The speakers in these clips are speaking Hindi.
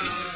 Jesus.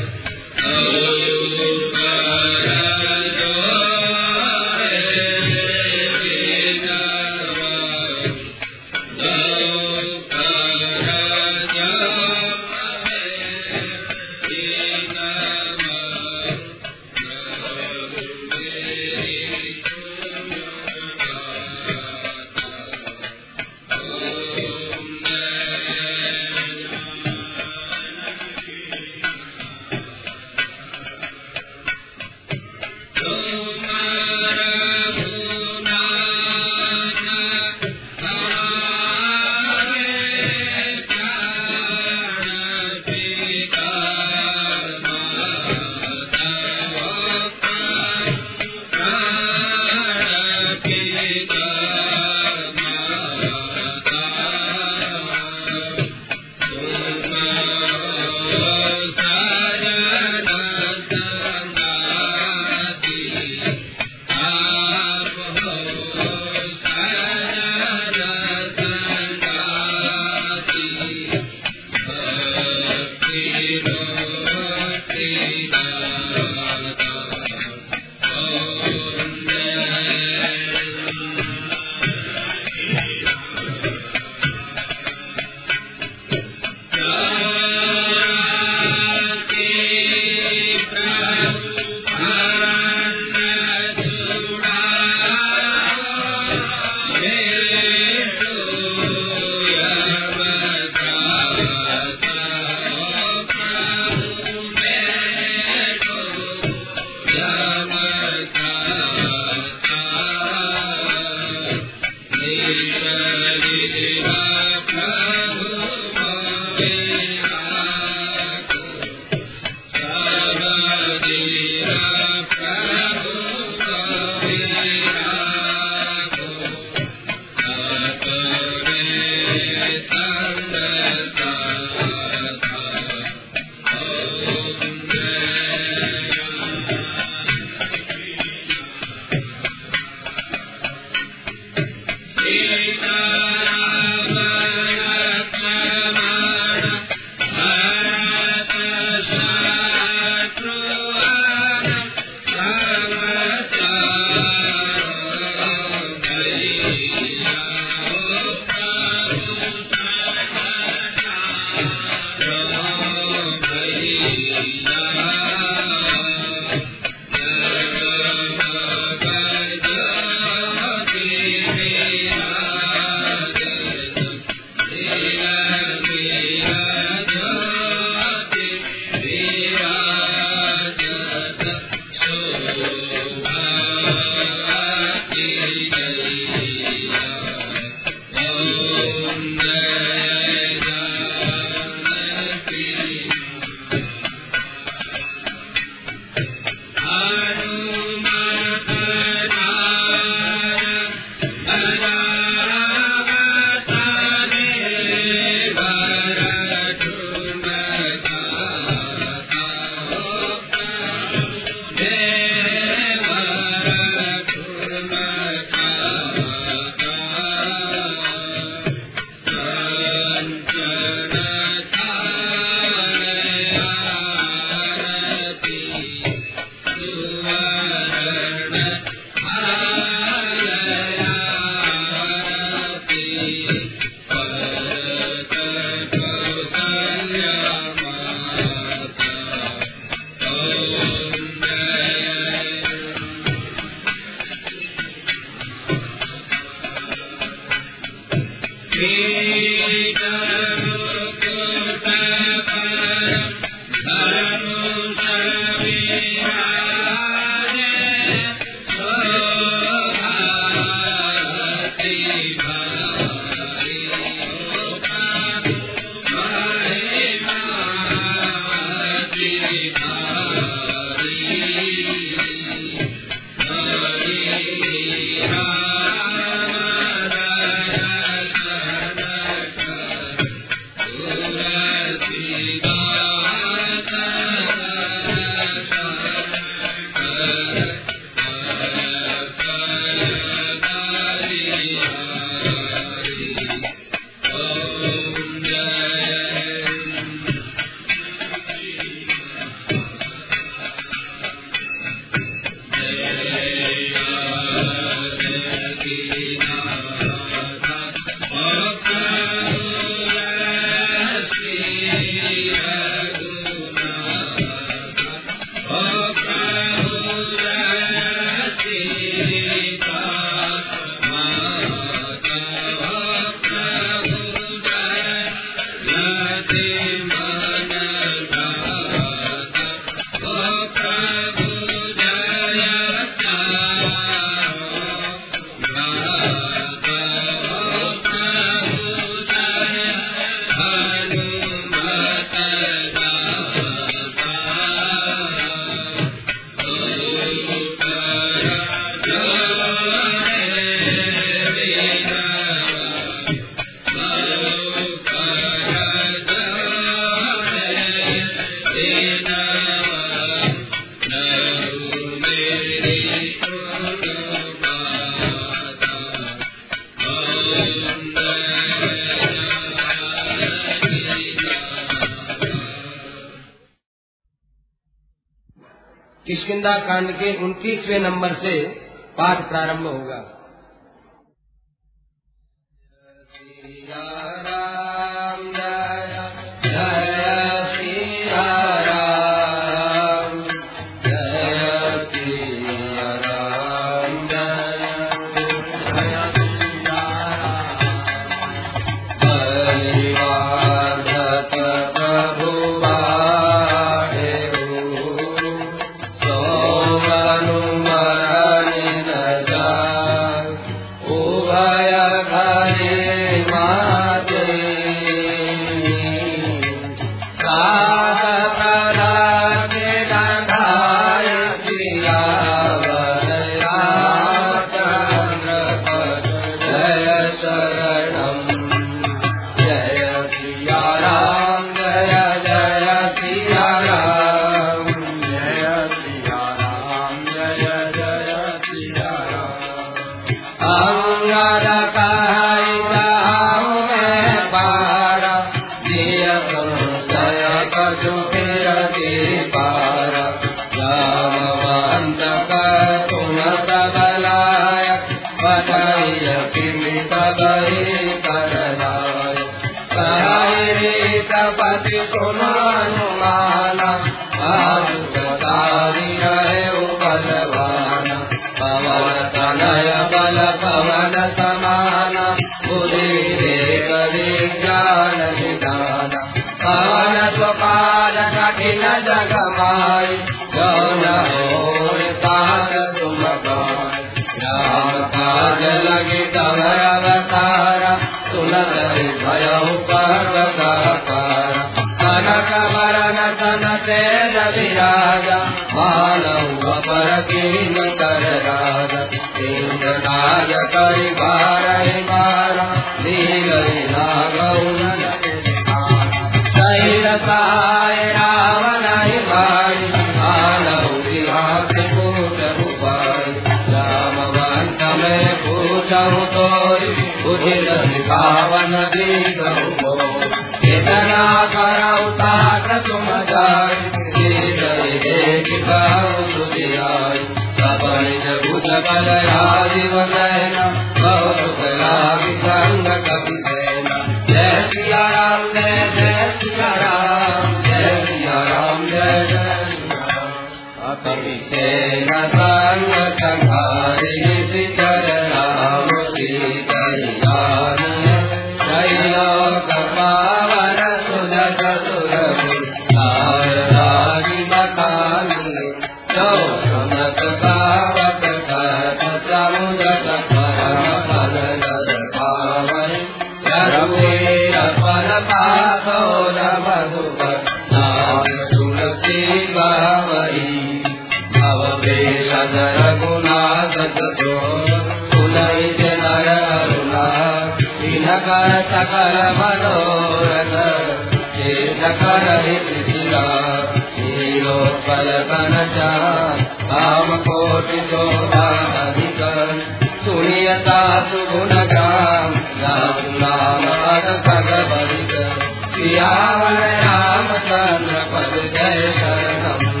सियावर रामचंद्र पद जय शरणम।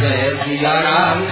जय सिया राम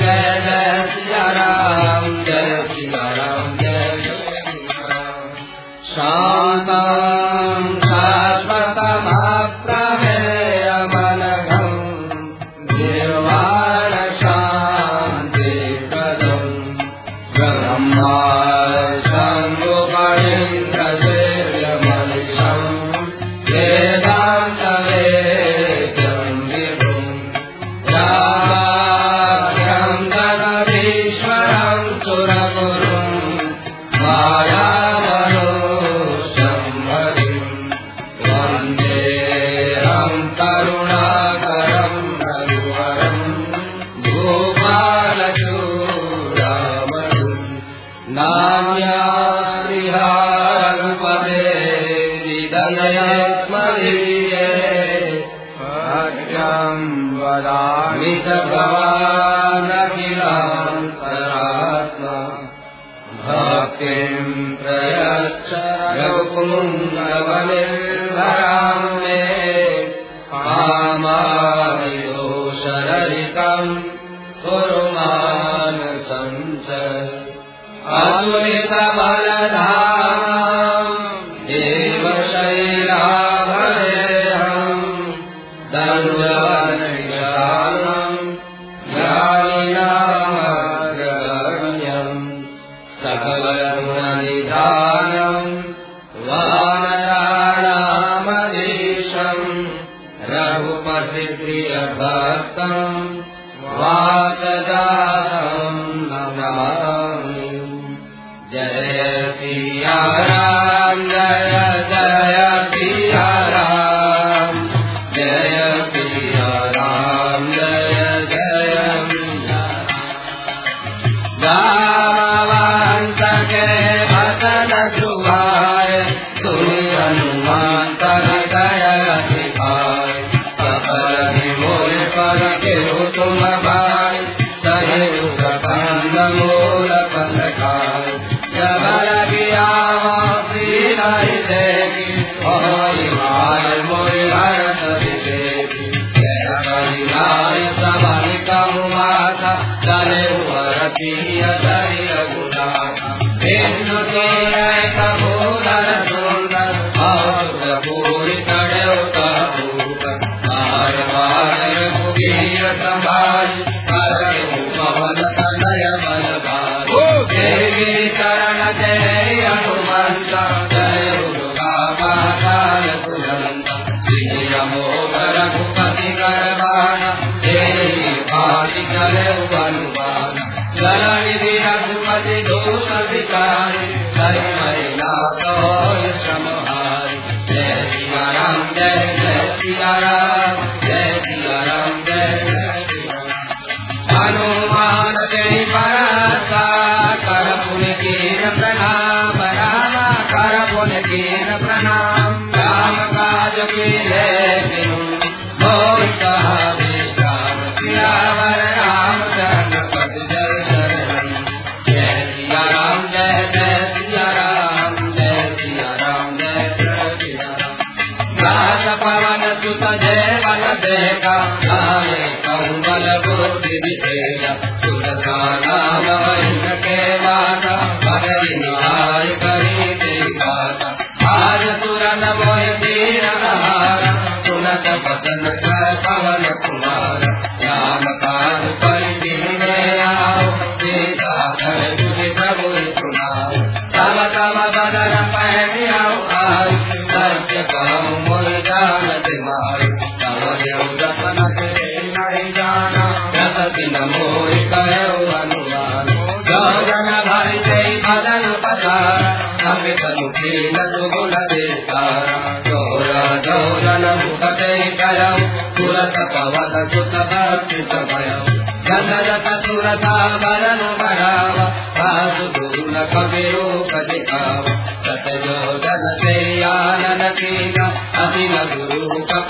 हरि दोष विकारी हरि जय सिया राम जय जय सिया राम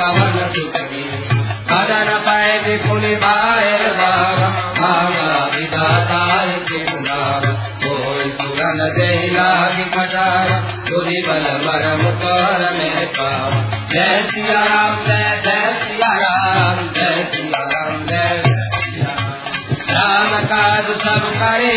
पवन सुख मदन पाए विपुल बाय कोई सुरन बल मरम कर जय सिया राम, जय जय सिया राम, जय सिया राम, जय राम। काज सब करे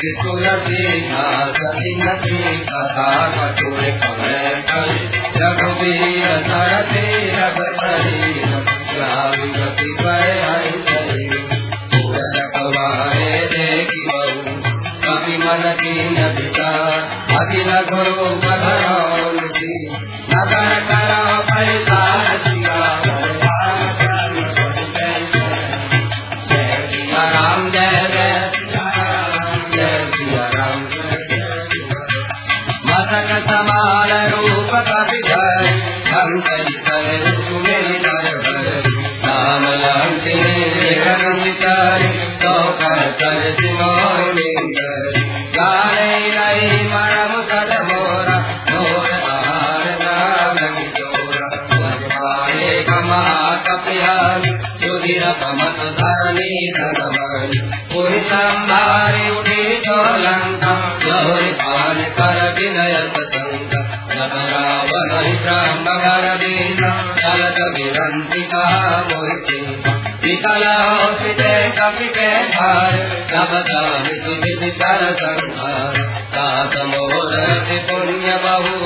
कवि सुन सीना सती जग वीर सरते रब शरीर स्वामी व्यवहार पुण्य बहु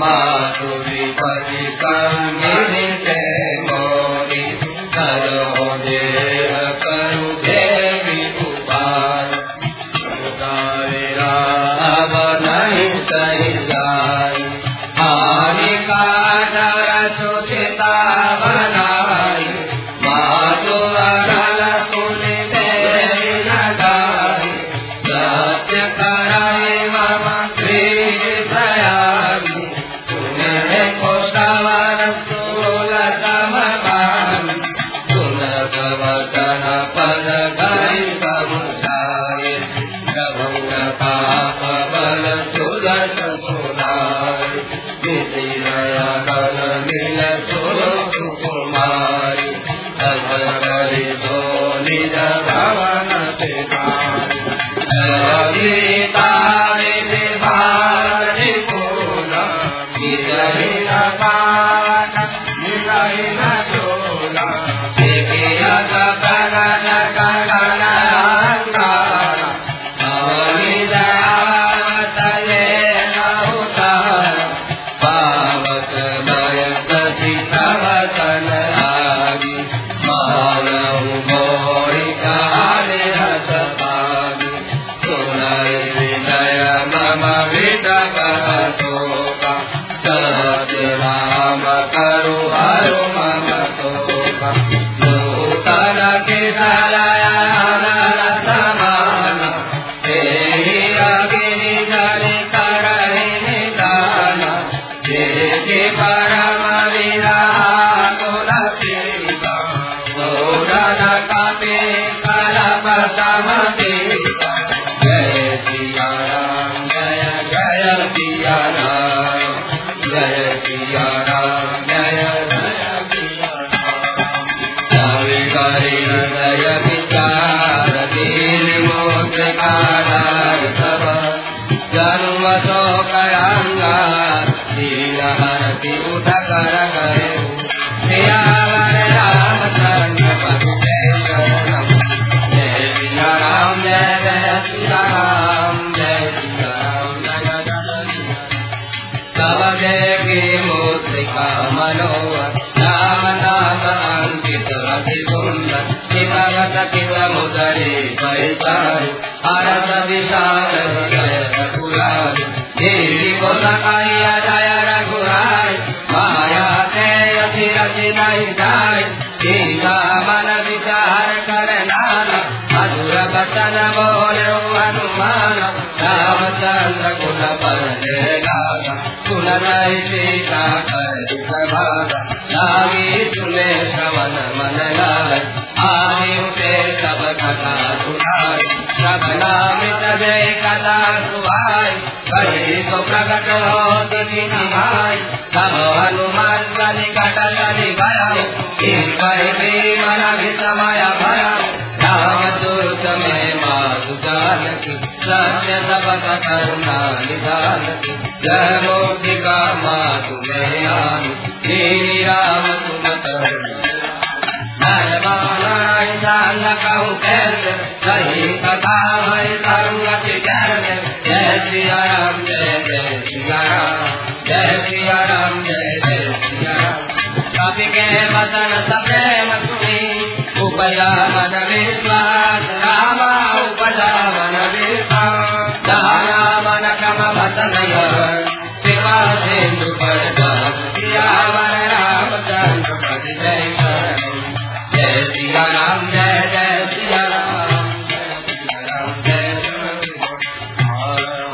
माधुरी पति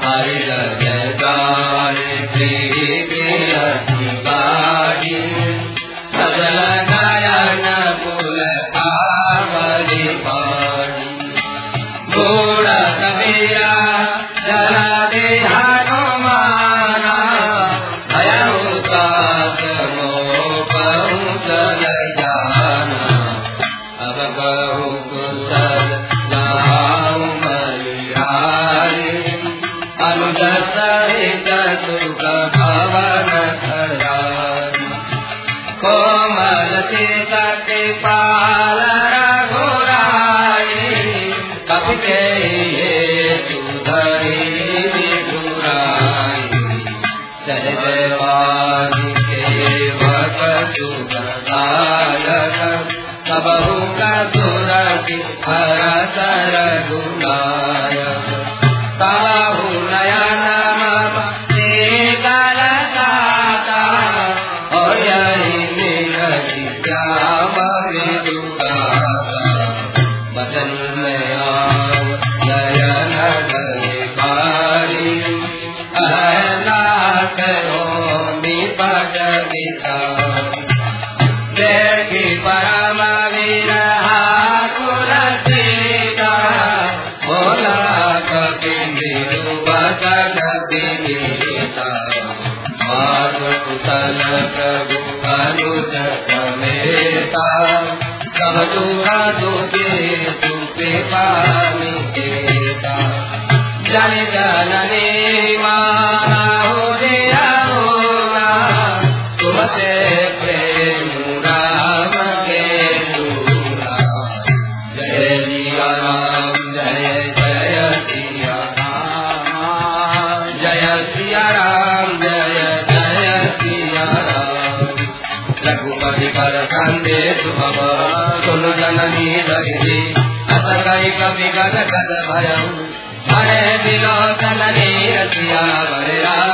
हरि गद भयऊ हरे विलोचन रसिया हरे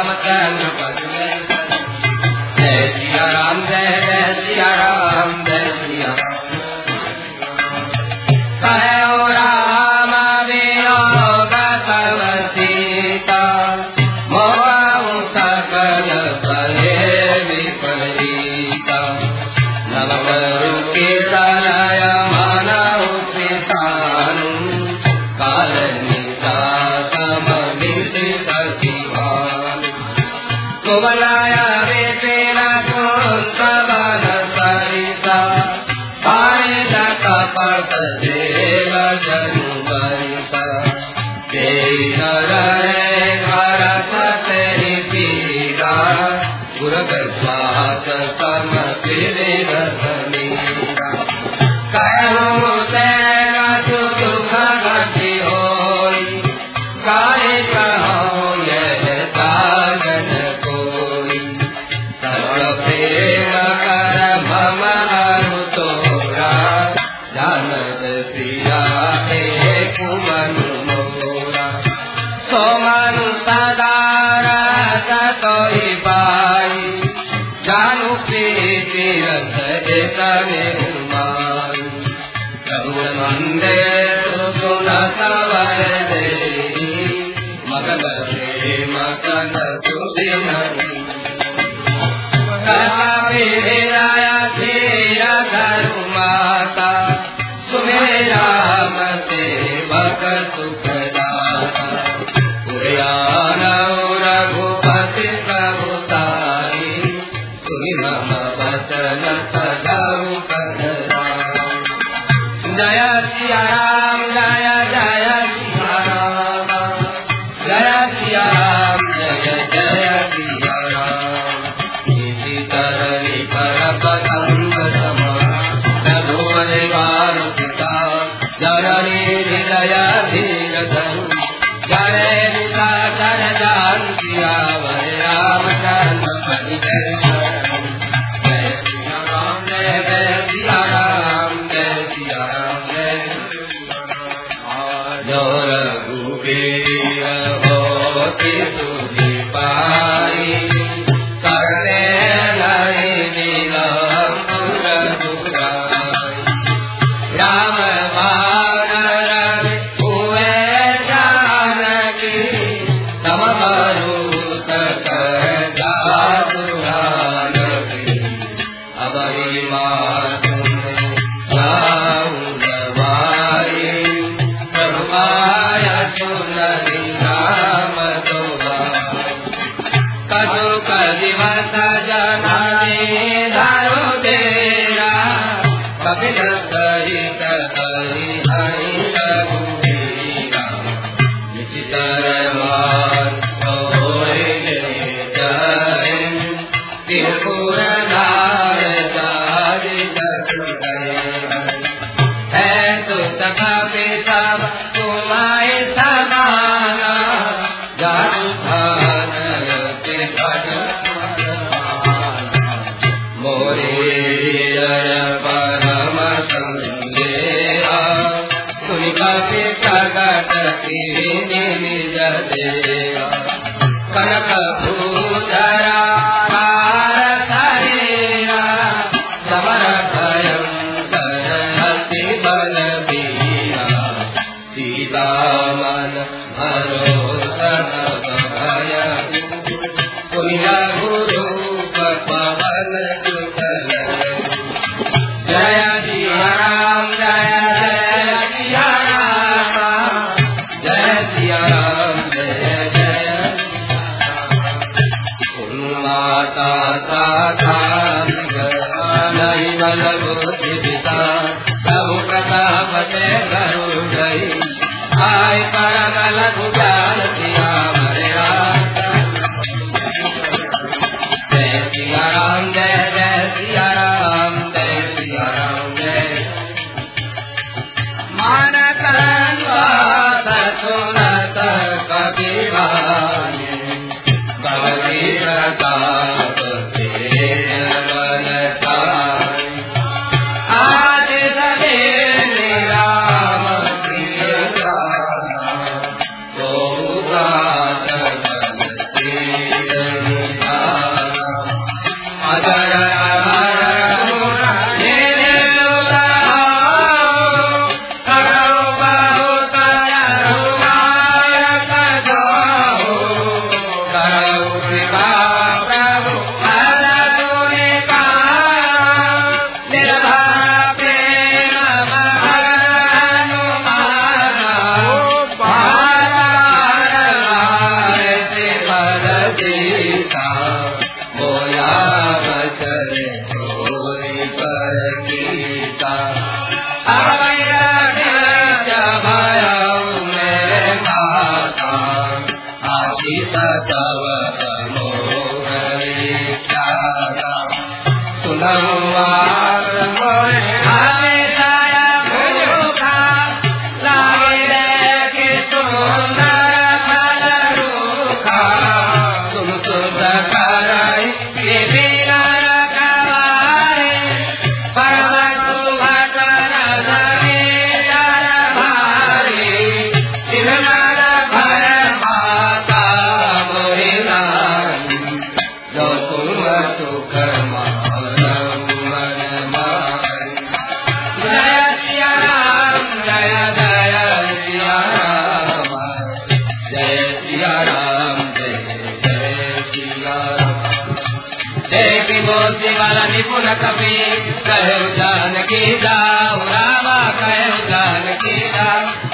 कहे जान की रामा कहु जान की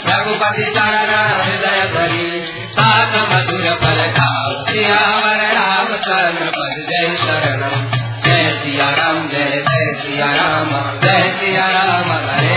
रघुपति चरण हृदय धरी, सात मधुर फल सियावर राम चरण पद जय शरणम। जय सिया राम जय जय सिया राम जय सिया राम हरे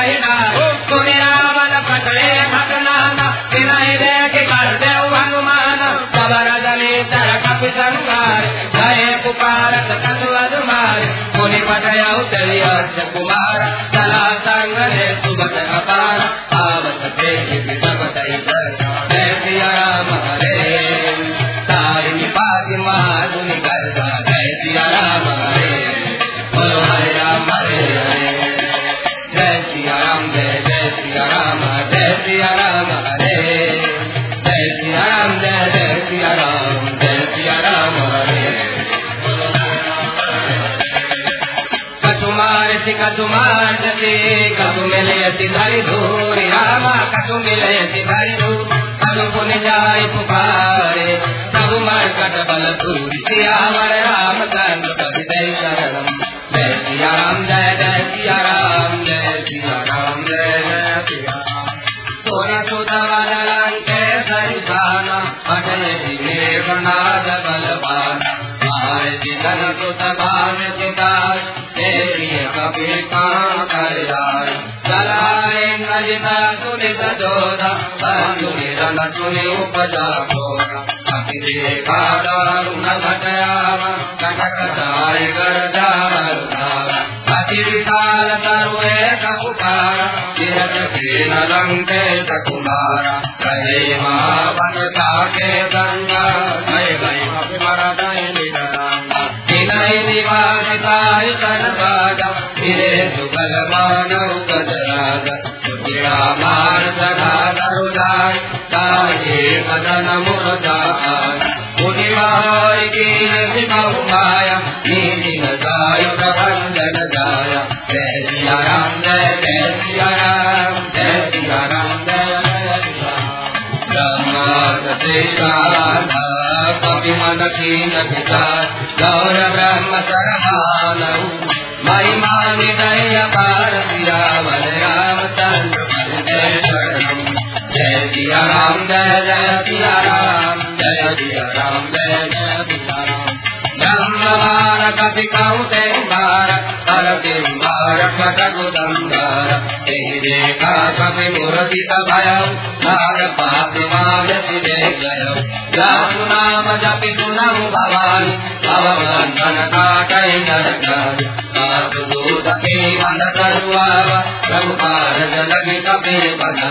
बाट महिना सुने रावण पकड़े भटनाना विनय देख कर देव हनुमान। सबर दले तर कपि संगार जय पुकारत कटु अधुमार। मुनि पटय उतरी अर्थ कुमार। चला संग ले सुबत अपार। आवत देख सब दई जय सिया राम हरे। मिलयति धूर रामा कटु मिले धरि धूर सब पुन जाय पुकारे। सब मरकट बल धूरि सियावर राम चंद्र पति जय शरणम। जय सिया राम, जय जय सिया राम, जय सिया राम, जय जय सिया राम। सोना सुधवरण सुनित जोधा सुनि रन सुनि उपजा भोगा अति देखा दारुण घटयाम कटक जाय कर दारुणारा अति विशाल तरुए कपुकारा किरत कीन लंके कुमारा। कहे महावन के गंगा गए गए मर विनय निवासिताय सर्वाजा फिरे सुगल मानव न जाय सिया राम जय जय गौर ब्रह्म सरमानऊ महिमा विनय पार सिया राम जय जय सिया राम जय सिया राम जय जय सिया राम ब्रह्मवार कपि कौते बार करते बार कटगुदंगार तेहि देखा कपि मुरसित भय नाग पाति मागति दे गय जासु नाम जपि सुनहु भवानी भवबंधन काटै नर नारी साधु दूत के मन तरुआव रघुपार जलगि कपि बना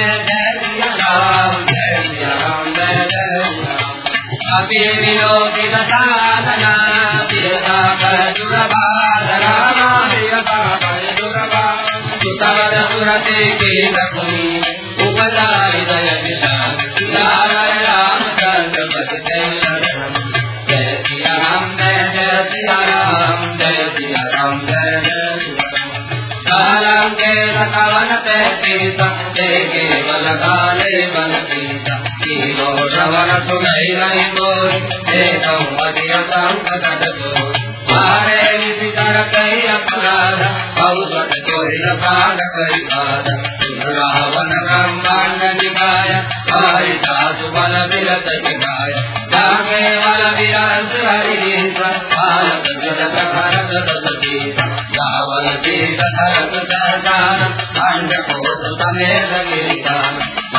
केवल काले बन पीता बोल देखो अधिय संकट दो मारे निधि कर कई अपराध बहु सट जो मोहित प्राण परिपाद रावण ब्रह्मांड निकाय हरिता सुबल विरत निकाय जागे बल विराज हरि भारत जगत भरत दशतीत रावण तीत धरत सहदान खंड कोट समेत गिरिकान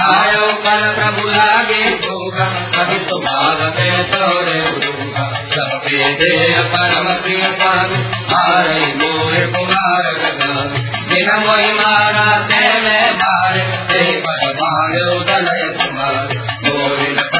मैं आयो कर प्रभु लागे भोगा कभी सुभाग के तोरे गुरुगा सबे दे परम प्रिय स्वामी, हारे मोरे कुमार लगामी बिन मोहि मारा ते में मारे ते पर मारे उदलय कुमार। मोरे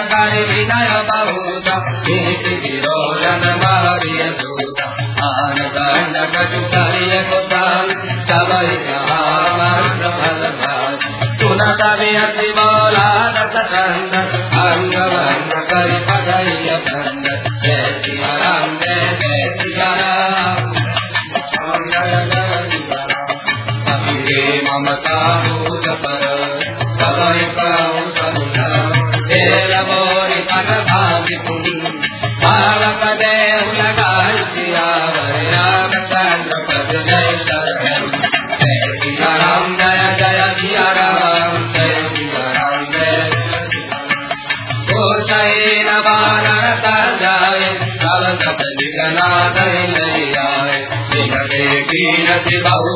कर विनय बहुत नीति विरोधन मारिय दूत। आन दंड कछु करिय कुशल सबई कहामर प्रभल भाग। सुनत व्यति बोला रत अंग भंग करि पगरिय भंग। about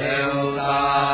देवता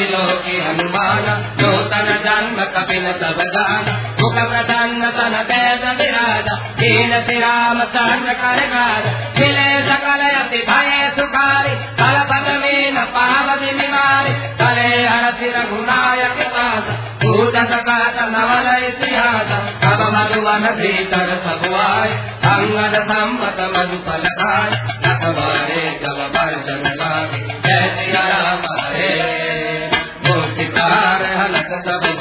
त्रिलोकी हनुमान जो जन्म कपिल सब गान मुख प्रसन्न तन बैद विराज, दीन श्री राम चरण कर गाज खिले सकल अति भय सुखारी कल पद में न पावति बीमारी हरति रघुनायक दास, भूत सकाल नवल इतिहास कब मधुवन भीतर सगुआय अंगन सम्मत मधु फलकाय तक भरे जब वर्जन लागे, जय श्री राम, हरे। सब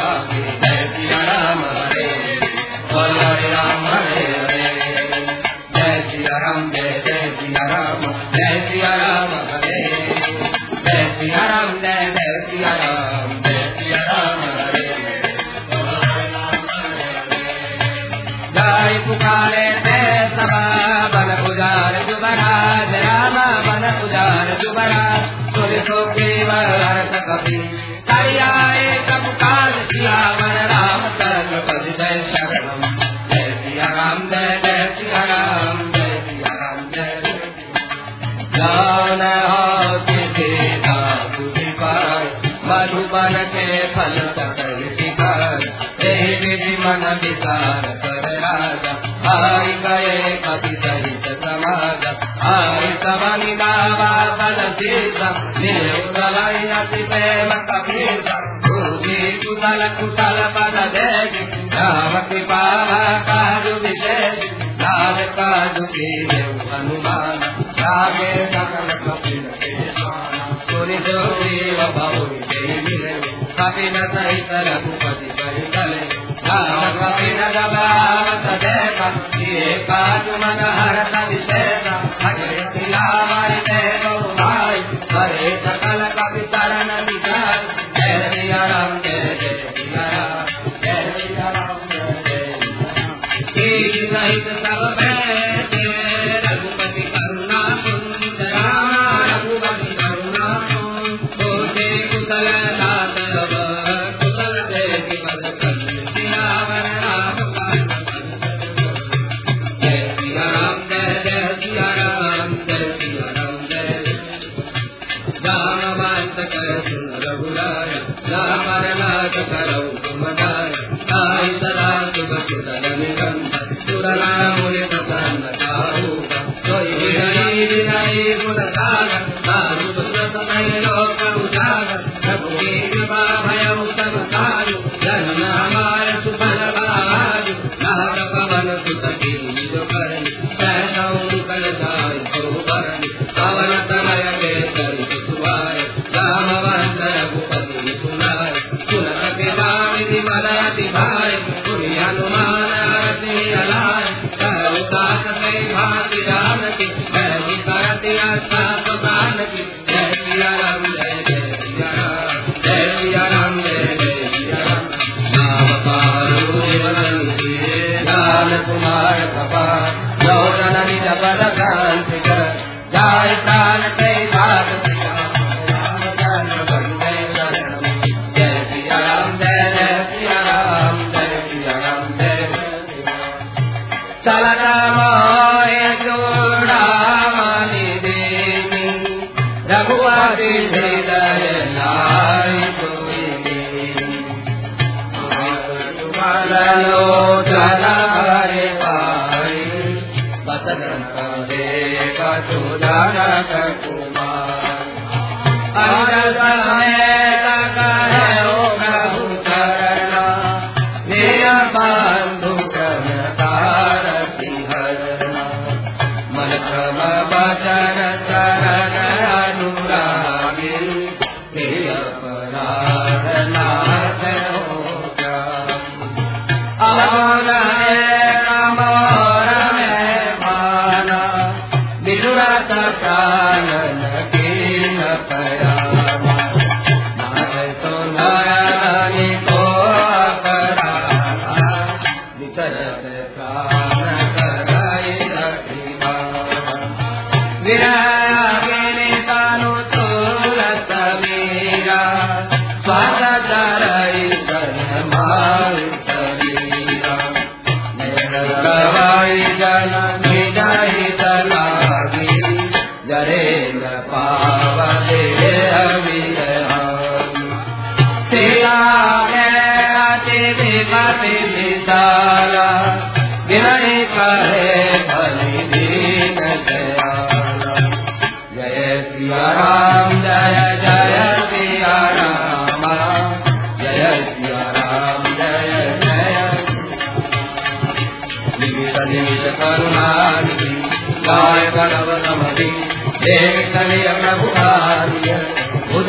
विचार कर राजा। भाई गए पति सहित समाज। आई समनि बाबा बल शीर्ष निर्दल अति प्रेम कबीर भूमि कुशल कुशल पद देवी। राम कृपा काजु विशेष। लाल काजु के हनुमान। रागे सकल कपिल सुनि देव बहु कपिल सहित रघु राम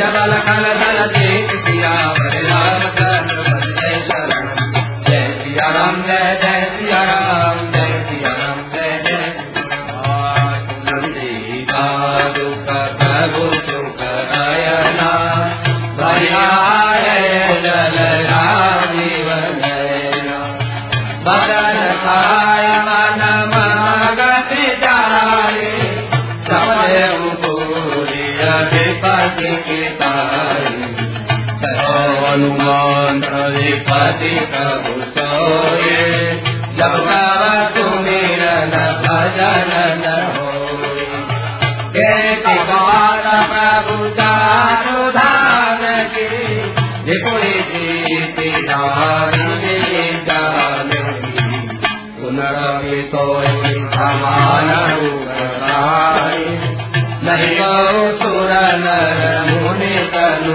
भुजबल कल दल सुर नर मुनि तनु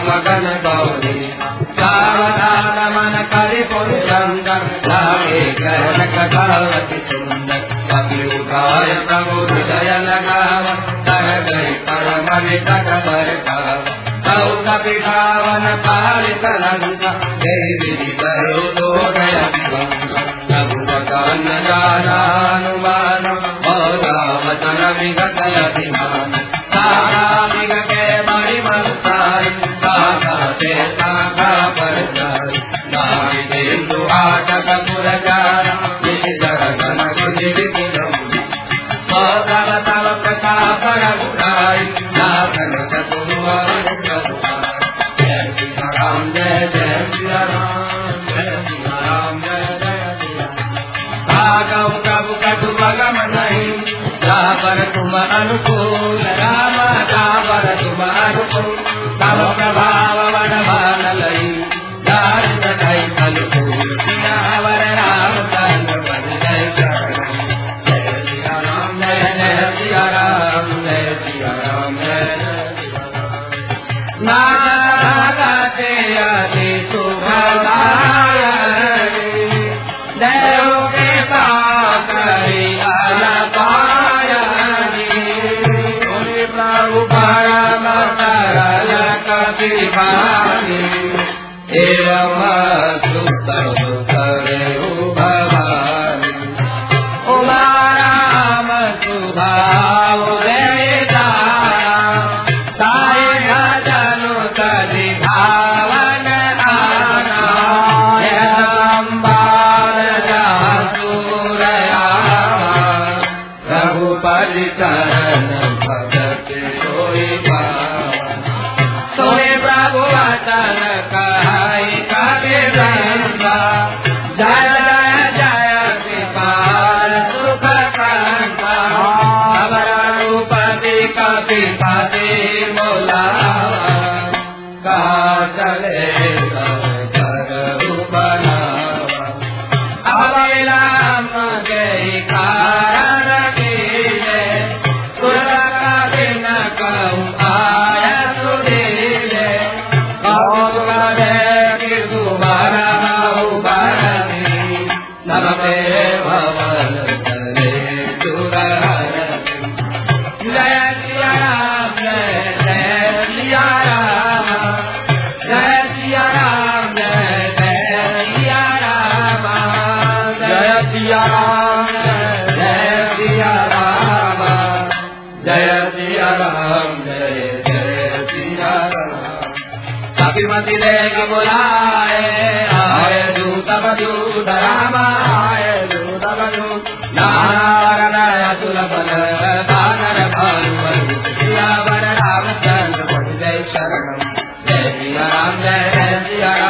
मगन गौरी सावधानमन करि पुरुषन्दं रामे करण कथावति सुन्दर कपियुगाय प्रभु हृदय लगाव कर गरि परमनि तटवर गाव तौ कपिधावन पारितनन्द देवी करो दोषयति दिल की बुलाए आय दूत बजूत राम आय नारायण सुलभन दानर भानु सियावर रामचंद्र जय शरण। जय सिया राम, जय सिया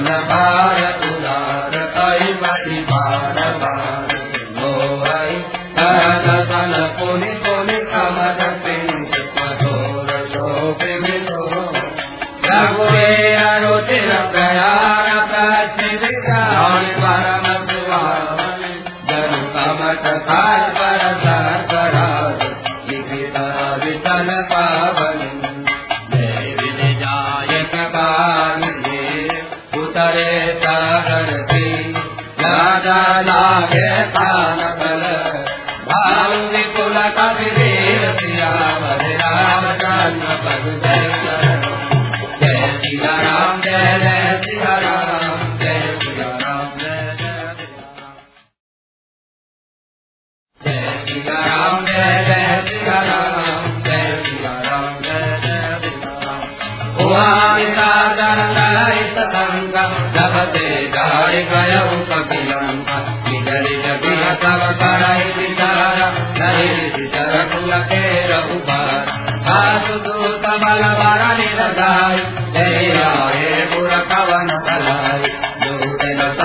Nana जाय गयउ कपिलंका निगरि जगिह तव करहि विचार नरि विचर कुल के रघुबर सासु दूत बल बर निरगाय जय राये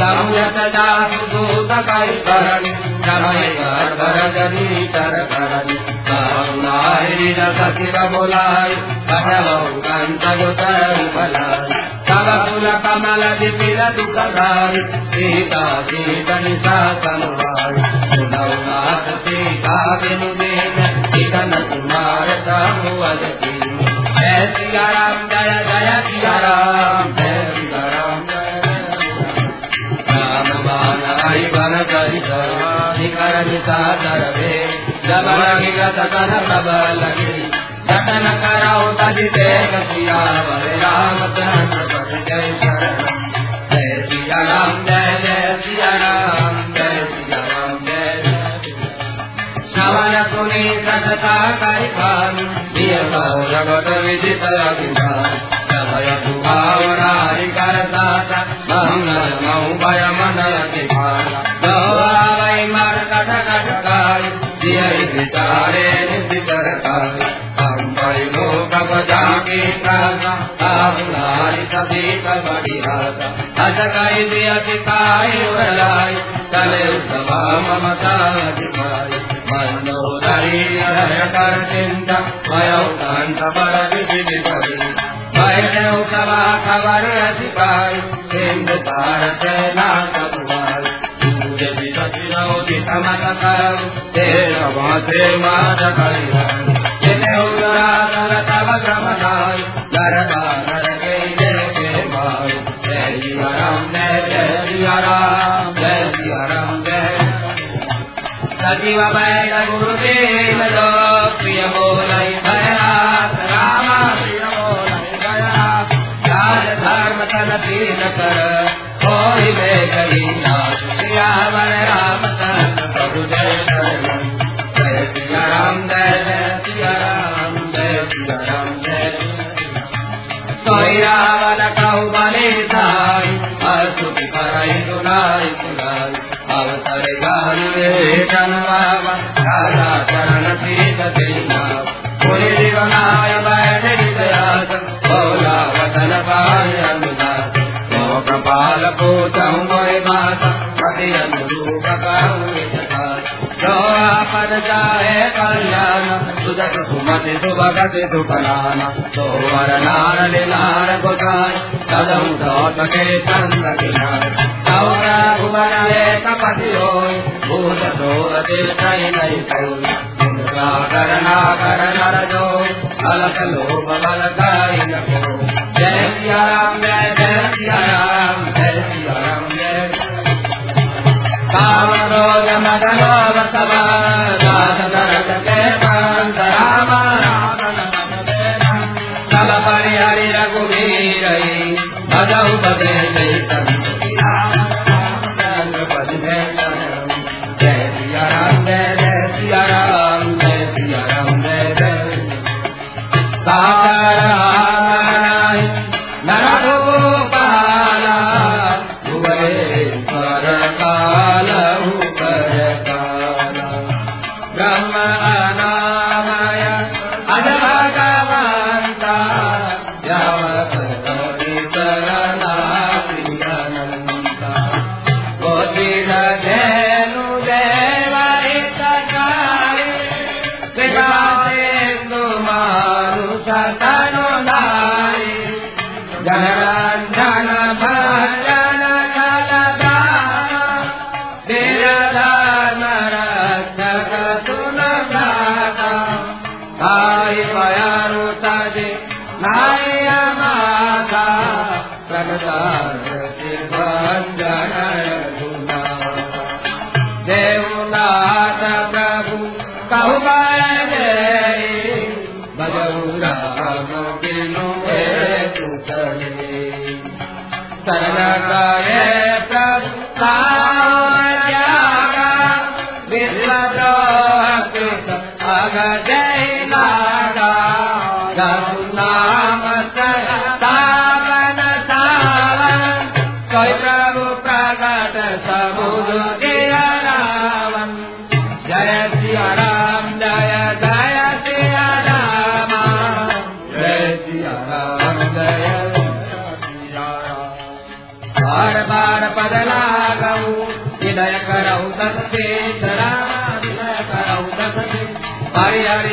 संयत जासु दूत कई करणी समय भर जनी तर करणी करुणाहि न सतिर बोलाई कहलऊ कंत जुतर भलाई तब कुल कमल दिपिल दुखधारी सीता सीतनि साकनुवारी सुनऊ नाथ सीता बिनु देन इतन कुमार समुअल की जय सिया राम, जय जय सिया राम, जय सिया राम। जय जय राम बाण हरि बन करि निकर निसाचर वे जब लगी गत कर प्रभ लगी जतन कराओ तजि देख सिया वर राम चंद्र पद जय शरण जय सिया राम जय जय सिया राम जय सिया राम जय जय श्रवण सुनी सतता करि भानु दिय जगत विदित अभिमान समय सुभावना हरि कर दाता मंगल मऊ भय मंडल दिखाना मर कट कट काय विचारे निधि कर हम परि लोक बजाके कासा आहुलारि कबड़ी हासा अज कई दिय सिखाय उड़लाई चले सभा ममता दिखाई मंदोदरी कर चिंता भयो कांत पर विधि करी खबर अधिकारी सिंधु तार सेना कबुआई यदि सचिनौति समत करु तेर भाते मार करिहर जिते उदराधर तव श्रमदाय गरबा नर के जय के जय सिया राम गुरुदेव लो प्रिय बोलई कर वे गई नाश सियावर राम प्रभु जय जय सिया राम जय जय सिया राम जय सिया राम जय सोई रावण कहु बने साई असुख करई सुनाई सुनाई अवसर गान वेदन बाबा राधा चरण सीत देना पुरी दिवनाय बैठ विदयास भोला वतन पाय अनुदास मोय माता पति जो आपद जाए कल्याण सूरत सुमति सुभगति सुखनाना सोवर नार लीलार गोसाई सदम दौत के चंद किनार सौरा घुमर कपति हो भूत सोरते कई नहीं कोई करना कर नर जो अलग लोभ बल कई न जय सिया राम जय जय सिया राम जय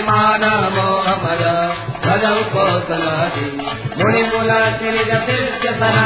मान मोह मद भजऊ कौशलि मुनि मुल श्री जतिर्य सना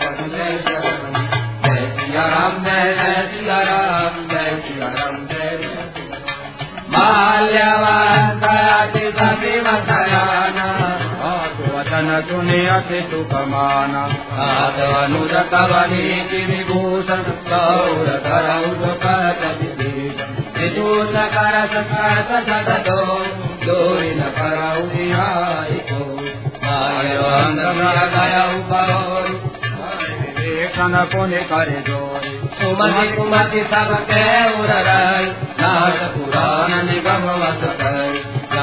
सुखमान अनुज कवनी विभूषण गौर करौज पद विभूष कर सकत सदो दोरी न करौ निहाय को गयऊ परोरी विवेचन पुण्य सुमति कुमति सब के उदरय नाथ पुराण निगम वस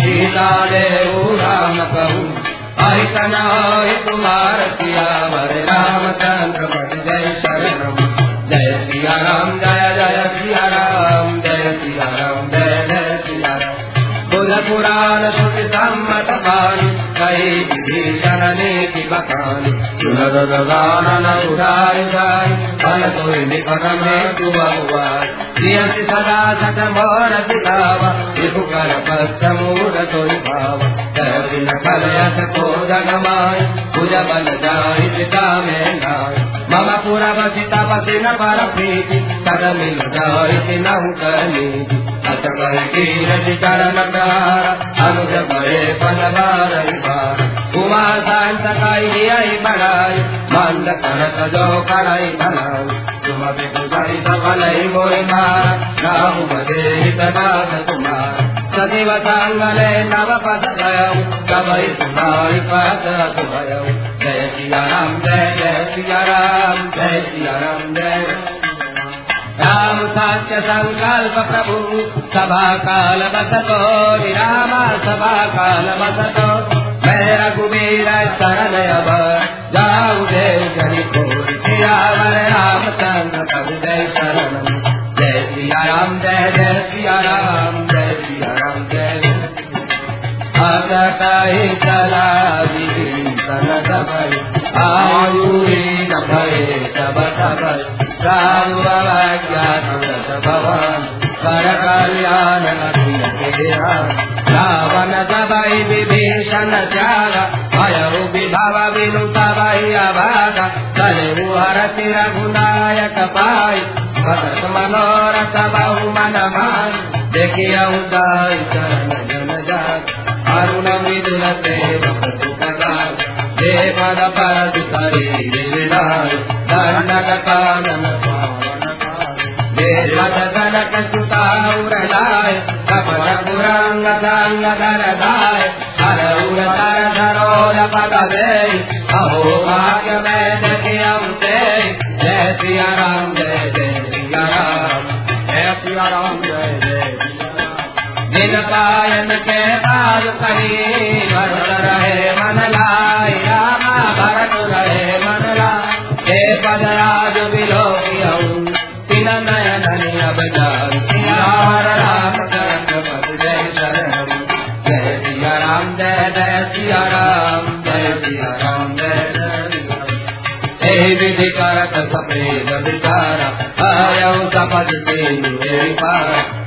सीता देऊ राम कहू आई कनाई कुमार सिया वर रामचंद्र पट जय शरणम। जय सिया राम जय जय सिया राम जय सिया राम जय जय सिया राम बुध पुराण सुख सम्मत बाणी कई विभीषण नीति बखानी। सुनर न उठाई जाई फल तोय निकट में तु बहुआई प्रियसि सदा सत मोर दिखावा विभु कर पश्च मूर तोय भाव। कर बिन कल अस को जगमाय पूजा बल जाई पिता में नाय मम पुरा बसि तपसि न पर प्रीति तद मिल जाई नहु करनी अत कर कीरति चरण प्यार अनुज करे फल बार बार उमा शांत काई आई बढ़ाई मंद करत जो कराई भलाई। तुम भी बुझाई सफल मोरे मार राहु बदे हित नाथ तुम्हार। सजीव सांगले नव पद गयऊ कबई सुनाई पद भयऊ जय सिया राम जय जय सिया राम जय सिया राम जय। राम साक्य संकल्प प्रभु सभा काल बसतो, विराम सभा काल बसतो। मैं रघुवीर शरण जाऊ देव जनि सियावर रामचंद्र पद जय शरण। जय सिया राम जय जय सिया अगताई चला सन सबय भय सब सबय साधु ज्ञान भगवान कर कल्याण रावण सबई विभीषण त्याग भयउ विभव विनु सबई अभाग कलु हरति मनोरथ बहु मन मान देखिय उदाई चरण जन जात जय सिया राम जय जय सिया राम। जय सिया राम। दिन पायन के मन लाई रामा भरत रहे मन हे पद आज बिलो तीन राम चंद्र पद जय शरण जय सिया राम, जय जय राम। जय राम, जय जय विधि करत सप्रेम विचार आयौ सपद से पार।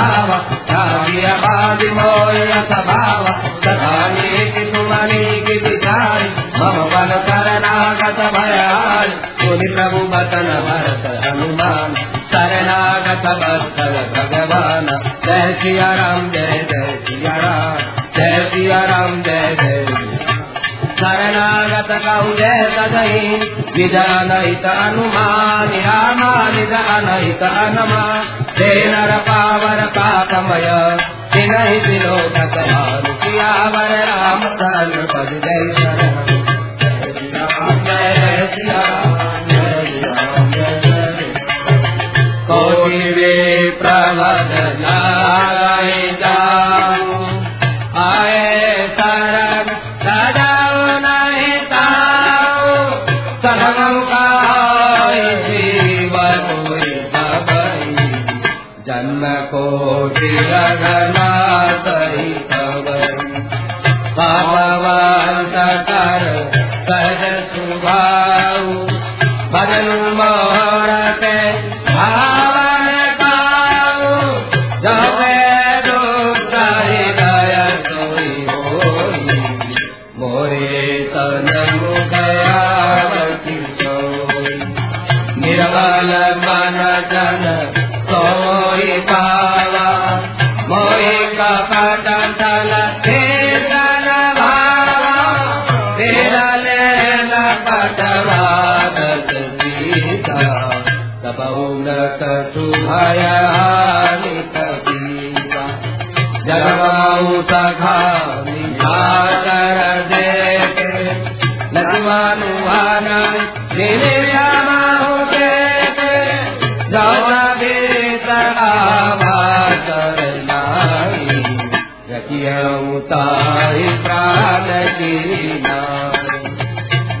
सदयाव रामी अबादि मोय स्वभाव सदा नीति तुमनी की विचार, मम बल शरणागत भयाल। सुनि प्रभु बचन भरत हनुमान, शरणागत बत्सल भगवान। जय सिया राम जय जय सिया राम जय सिया राम जय जय शरणागत कहु जय सदही विजानहित अनुमान रामानिज अनहित अनुमान हे नर पावर पापमय तिनहि विलोकत भानु सियावर, राम चरण पद जय शरण कोटि वे नाराय भगवान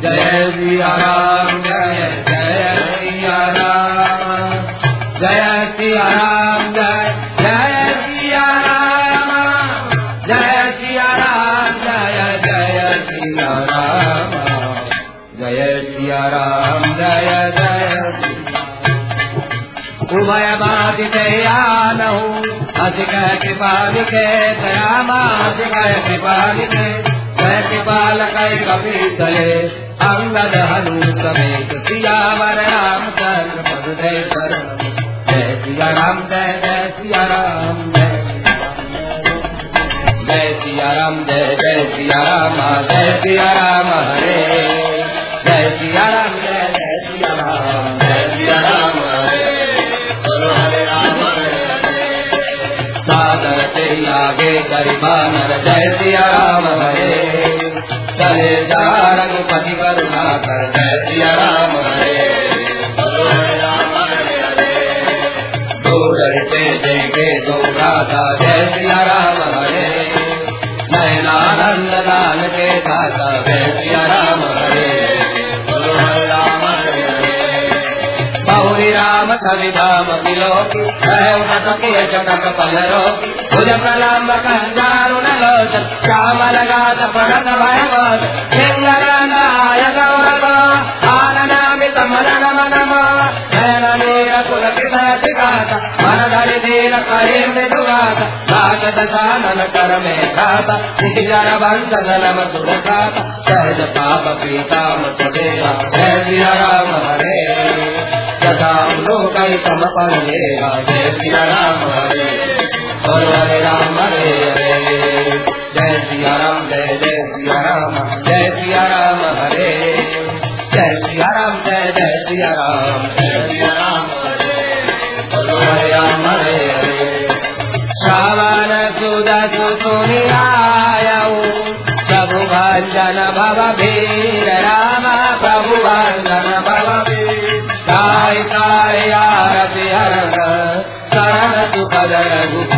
जय सिया राम जय उभय बाधितयानहु अधिक कृपा विखे रामाधिक कृपा विखे कृपाल कई कपि तले अंगद हनु समेत सियावर रामचंद्र पद जय शरण। जय सिया राम जय जय सिया राम जय जय सिया राम जय जय सिया राम जय सिया राम हरे। जय सिया राम आगे जय सिया राम हरे चले जा रघुपति करुणा कर जय सिया राम हरे के जगत पलरो भुज प्रलम्ब कंजारुण लोचन श्याम लगात पड़त भयवत सिंगरनाय गौरव आननामित मदन मनम नयन नीर पुलकित गात मन धरि दीन करे मृदुगात राज दशानन कर में घात जन बंधन नम सुरघात राम हरे यथा लोकै समपन देवा जय सिया राम हरे हरे हरे राम हरे हरे जय सिया राम जय जय सिया राम जय सिया राम हरे जय सिया राम जय जय सिया राम जय सिया राम हरे हरे राम हरे हरे श्रावण सुदस सुनियायऊ प्रभु भंजन भव भीर शरण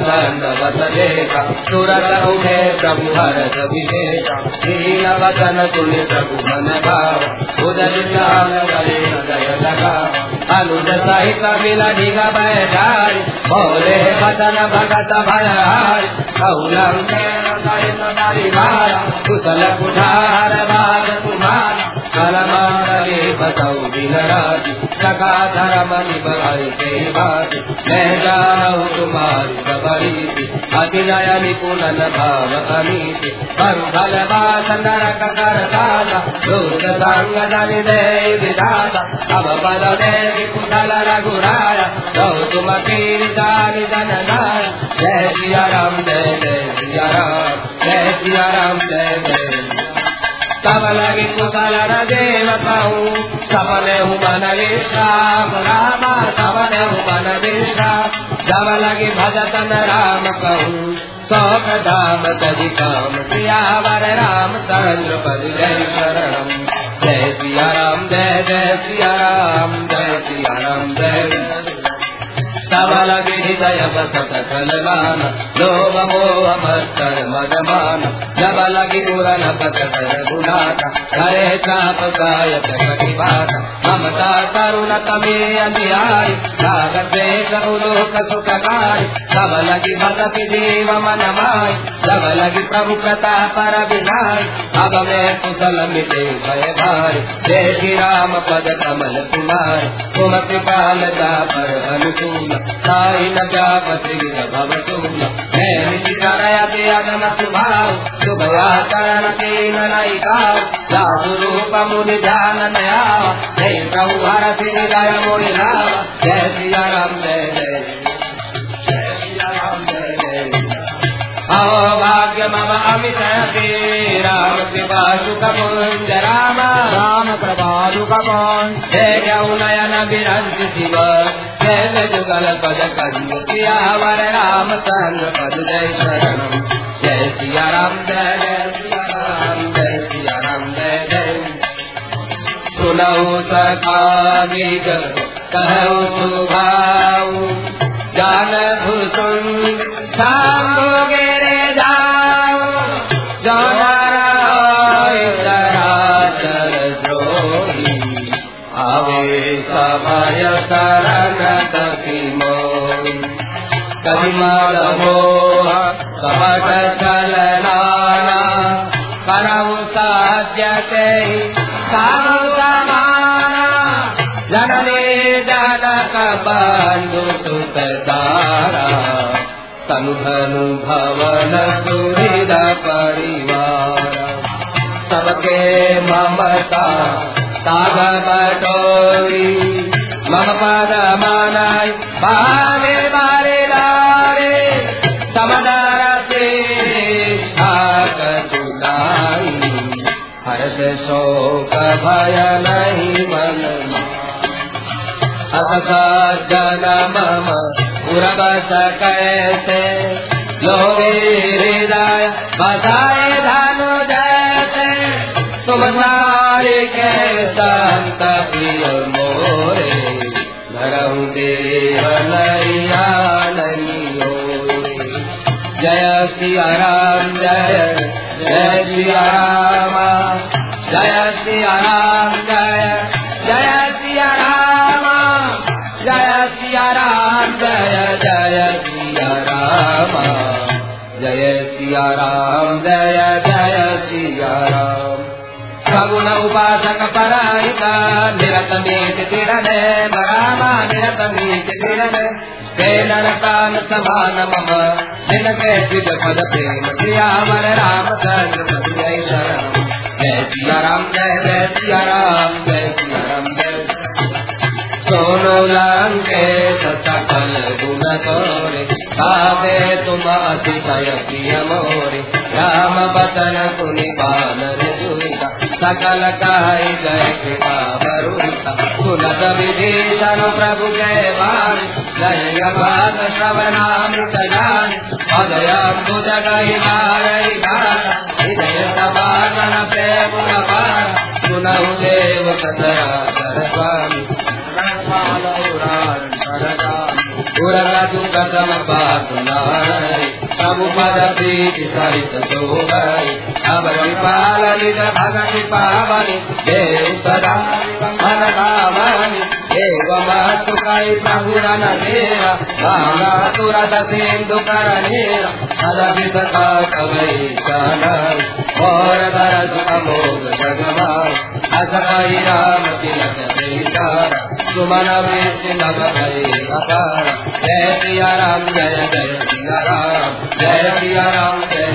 करत दंडवत देखा प्रभु हरत विवेका दीन वचन सुनि प्रभु मन भाव उदर जान गले जय लगा अनुज सहित मिल ढिग भोले वचन भगत भयहारी कौलम सहित परिवार कुशल कुठार बाग तुम्हारा कलमारे बसौ दिन राज़ी सका धर्म निभाई के बात मैं जाऊ तुम्हारी सबरी अतिनय निपुणन भाव अमीति पर भल नरक कर दाता लोक संग जन दे विधाता। अब पद दे कुशल रघुराया गौ तुम कीर जानी जन नाय जय सिया राम, जय जय सिया राम, जय सिया राम, जय जय हूँ मन विश्राम रामा सबने हूँ विश्राम जब लगी भजतन राम कहूँ, शोक धाम तजी काम सियावर राम चंद्र पद जय शरणम जय सिया राम, जय जय सिया राम, जय सिया राम, जय सबल हृदय बसत कलवान, लोभ मोह मत्सर मदमान। जब लगी उड़न पसत गुनाथ करे चाप गायक कटी बात ममता करुण तमे अंधियाई राग द्वेष उलोक सुख गाय सब लगी भगति देव मन माय जब लगी प्रभु प्रताप पर विनाय अब मैं कुशल मिटे भय भार जय श्री राम पद कमल कुमार। तुम कृपाल पर अनुकूल साई न जापति भव तुम। मैं करया ते अगम सुभाव शुभया चरण के नैकाव साधु रूप मुनि ध्यान नया जय प्रभु हर हृदय मोहि राम जय सिया राम, जय जय भाग्य मम अमित राम कृपा सुख कुंज राम राम कृपा सुख कुंज जय गौ नयन विरंज शिव जय जुगल पद कंज सियावर राम चंद्र पद जय शरणम जय सिया राम जय जय सिया राम जय सिया राम जय जय सखा गीत कहू सुभाऊ जान भूषुन शाम भय शरणत किमो कलिमल मोह कपट चलनाना करौ साध्यते साधु समाना जनने जनक बन्धु सुतदारा भवन सुहृद परिवार सबके ममता ताग बटोरी मम पद मनाई भावे लारे समदर से हर्ष शोक भय नहीं मन अथ मम उर्वश कैसे लोगे हृदय बधाए धनु जैसे। के संत प्रिय मोरे धरम देव जय सिया राम जय जय सिया राम। निरत मीत राम चंद्र सिया राम सोनो लंके सकल तुम अतिशय प्रिय मोरे। राम बचन सुनि बानर जुईता सकल काय जय कृपा वरुणा विभीषण प्रभु जय भान जय भाग श्रवणामृत जान अदय बुध गई नारई गान हृदय सभागन प्रेम पान सुनहु देव कतरा कर स्वामी दुर्गम पातुनारय प्रभु पद प्रीति सरित सोहय अब कृपाल निज भगति पावनि देव सदा मन कामनि देव महतु कई प्रभु रन देवा भागा तुरत सिंधु कर नेरा सदि सका कवै चनय और दरस सुमन वृत्ति नभ भय जय सिया राम, जय जय सिया राम। जय सिया राम, जय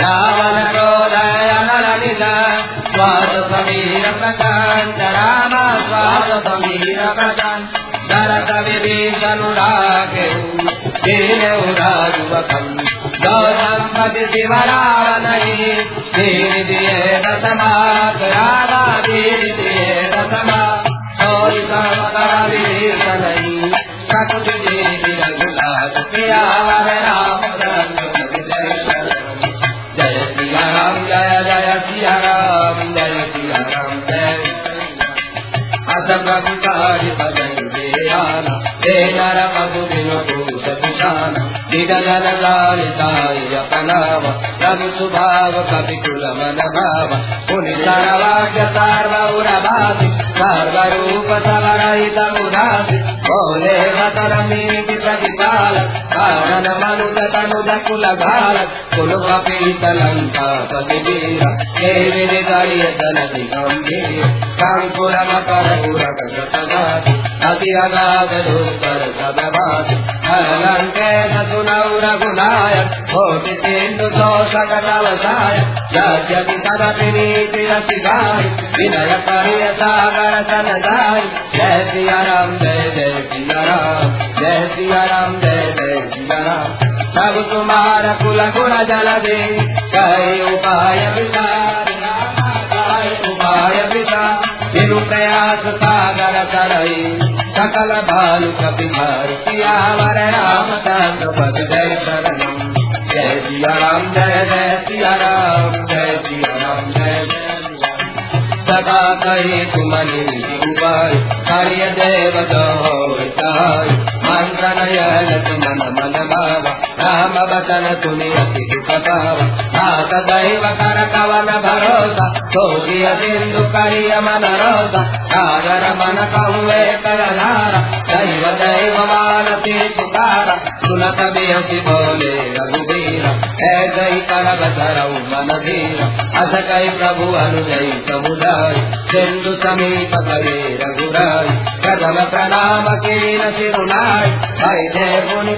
रावण क्रोधय अनल स्वाद समीर प्रकांत राम स्वाद समीर प्रकांत दरत विभीषणुरागे दीन उदाजुवकम् गौतम्पति शिवरावनयि दीन दिये दशमाक राधा प्रभु कारी बदल आना हे नर मधु दिन को विषान दिद जन लालिताय अपनाव सुभाव कवि कुल मन भाव पुनि सरवाक्य सार्वउर भाति सर्वरूप सवरहित उदासी बोले वतर मीति प्रतिपाल कारण मनुज तनुज कुल घाल कुल कपीत लंका पति वीर हे विधि गणिय तन गंभीर कांकुर मकर उरक सतगाति अति अगाध धूपर सदभाति अलंके सुनौ रघुनायक भोति सिंधु यद्यपि तदपि नीति विनय करिय सागर सन जाय। जय सिया राम, जय जय सिया राम, जय सिया राम, जय जय सिया सब तुम्हार कुल गुण जल दे। कई उपाय पिता बिनु प्रयास सागर सकल भालु कपि सियावर राम दास पद जय शरण जय सिया राम, जय जय सिया राम, जय सिया सदा कही तुमनि उपाय कार्य देव दोय मंत्र नयन तुमन मन भाव राम बचन तुनि अति दुख भाव नाथ दैव कर कवन भरोसा सोगिय सिंधु करिय मन रोसा सागर मन कहुए करधारा दैव दैव मानसी पुकारा सुनत बिहसी बोले रघुबीर ऐसे ही करब धरऊ मन धीर अस कई प्रभु अनुजय समुदाय सिंधु समीप करे रघुराय। प्रथम प्रणाम कीन सिरुनाय। हरि जय पुनि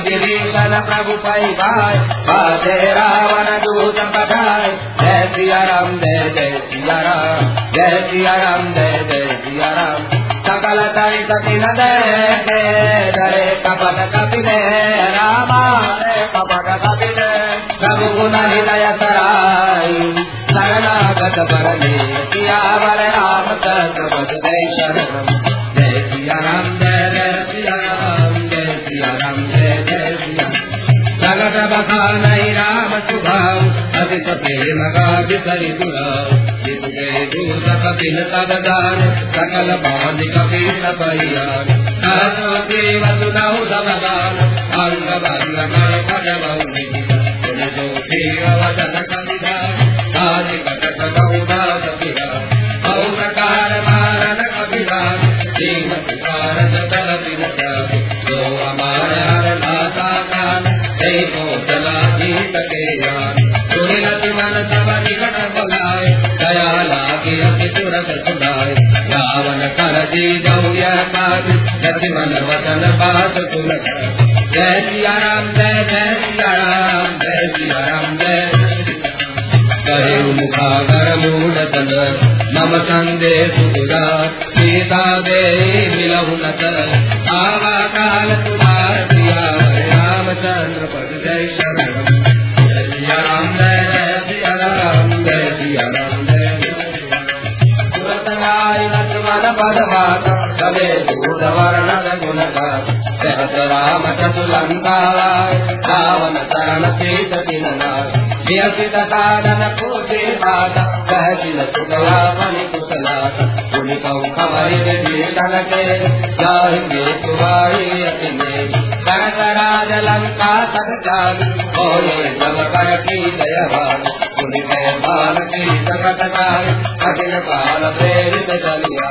गिरीशन प्रभु भाई बाजे रावण दूत पठाए जय सिया राम जय जय सिया राम जय सिया राम जय जय सिया राम सकल तरी सती न दे डरे कपट कपिले रामा कपट कपिले। प्रभु गुण हृदय सराई शरणागत बरने सिया वर राम चंद्र बद जय शरणम जय सिया राम, जय जय सिया राम, जय सिया राम, जय जय सिया जगत बखान राम सुभाव अधिक प्रेम गाज करि गए दूत कपिल तब दान, सकल बाँध कपिल परियान देव सुनहु सब गान अंग भंग कर बहु जो देव वचन मन वचन बात जय सिया राम जय जय सिया राम जय सिया राम जय कहे मुखागर मूढ़ तन। नम संदेश सुरा सीता दे मिलहु न आवा काल तुम्हार दिया रामचंद्र पद जय शरण। जय राम, जय जय राम, जय सिया राम। जय मन पद मात चले दूध वर्ण गुण सहस राम चतुलंका रावण चरण चेत दिन नियसित साधन पूजे पाद कहसिल सुगला मणि कुशलात सुनि कहु खबरि विभीषण के जाहिंगे तुम्हारी अति में कनक राज लंका सद जाग बोले जब कर की जय भाग सुनि भाल की सकत काल कठिन काल प्रेरित चलिया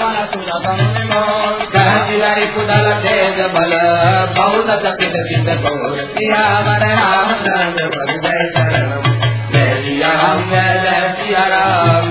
कहती कुदल तेज बल। बहुत सकित चित बहुत सिया वर राम चंद्र पद जय शरण जय सिया राम जय जय सिया राम।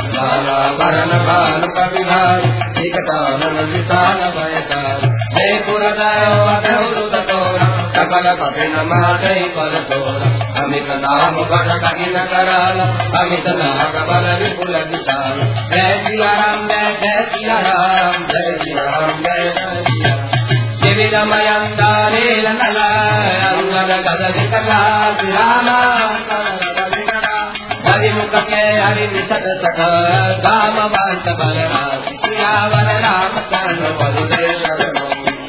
बाला परन बाल कविधार एकतानन विशाल भयतार अमित नाम बड़ अमित नाग विपुल जय सिया जय जय हरिमुख के हरिनिषद सख दाम वांत बलराम सियावर राम चरण बहुदे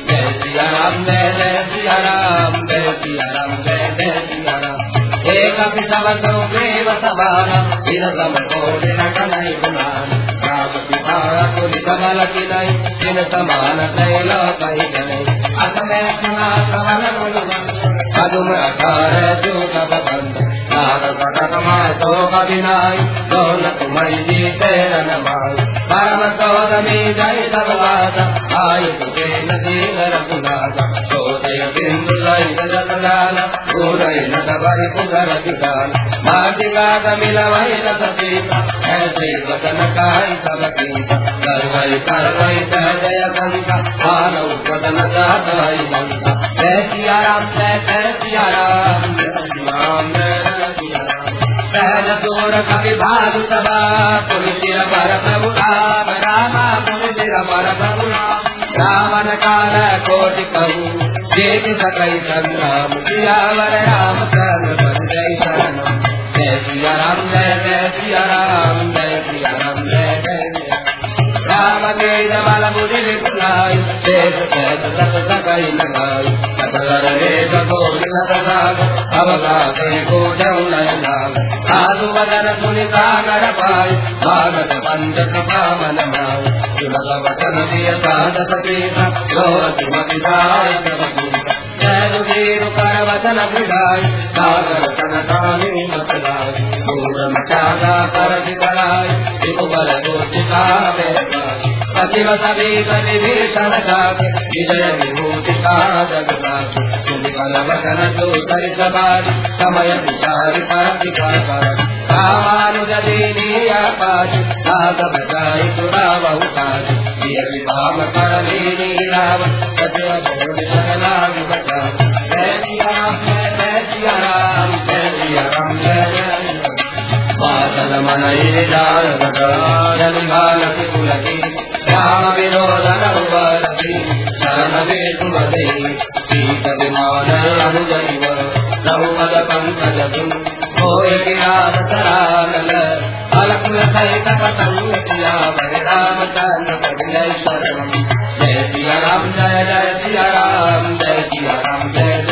जय सिया राम जय जय सिया राम जय सिया राम जय जय सिया राम एक अभिषवतो देव समान विरसम को विरट नहीं गुमान राम पिता कुल कमल की नहीं दिन समान तैल कही गए असमय सुना सवन गुण पदुम अठार जो कब बंद नार तो कभी नाई दोन तुम्हारी जी तेरन माई परम सौद में जय सब बात आय तुझे नदी रघुनाथ सोते बिंदु लय जगत लाल पूरय नद बरि पुगर दिगाल मार्गिका मिल वही रस सीता ऐसे वचन काई सब कीता करवई करवई जय जय मानव वदन सहतई गंगा जय सिया राम जय जय सिया राम जय सिया राम जय सिया राम सहज सोर कवि भानु सभा पुनि सिर पर प्रभु राम रामा पुनि सिर पर प्रभु राम रावण काल कोटि कहु देख सकई संग्राम सियावर राम चंद्र पर जय शरणम जय सिया राम जय जय सिया राम जय सिया राम। जय जय राम तेज बल बुद्धि विपुलाई देश सहज सत सकई लगाई सकल रे गोविंद साग अब गाते को नय नाग साधु बदन सुनि सागर पाई भागत पंच कृपा मन माई सुलभ वचन दिय साधत पीता लोरति मति दाय प्रभु जय कर वचन विदाय सागर तन मतलाय पूरम चागा कर दिखलाय विपुबल गोचिका सचिव सभी कवि भीषण विजय विभूति का कल वचन जो सवार समय विचार रामानुज दीनी आपाज साग बजाय तुरा बहुकाज ये विभाग कर लीनी राम सत्य बोल सकला बचा जय राम जय सिया राम। जय सिया राम जय बादल मनई जाल जल गालति पुलकी राम विरोधन उपरति शरण वेशुमते सीत विमान अनुजैव रघुपद पंकज तुम होय विराम करानल अलकुल सहित पतंग किया राम चंद्र कविलय शरणम जय सिया राम जय जय सिया राम जय सिया राम जय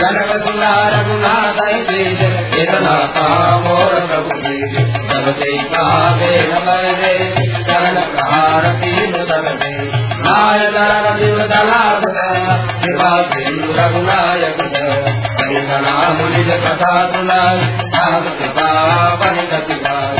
जनक सुना रघुनाथ इतना मोर प्रभु तेज सब ते। पावे नमर चरण कृपा सिंधु रघुनायक मुनिज कथा सुनाय राम कृपा परिगति इसे आवाज़ के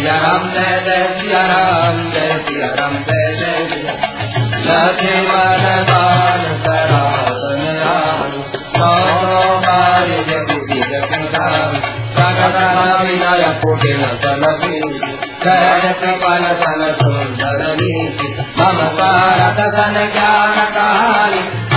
सिया राम जय जय सिया राम जय सिया राम। जय जय लक्ष्मण दान सरासन राम विनय कुटिल सलपी शरण कृपल सन सुंदर नीति। मम सारथ सन ज्ञान कहानी।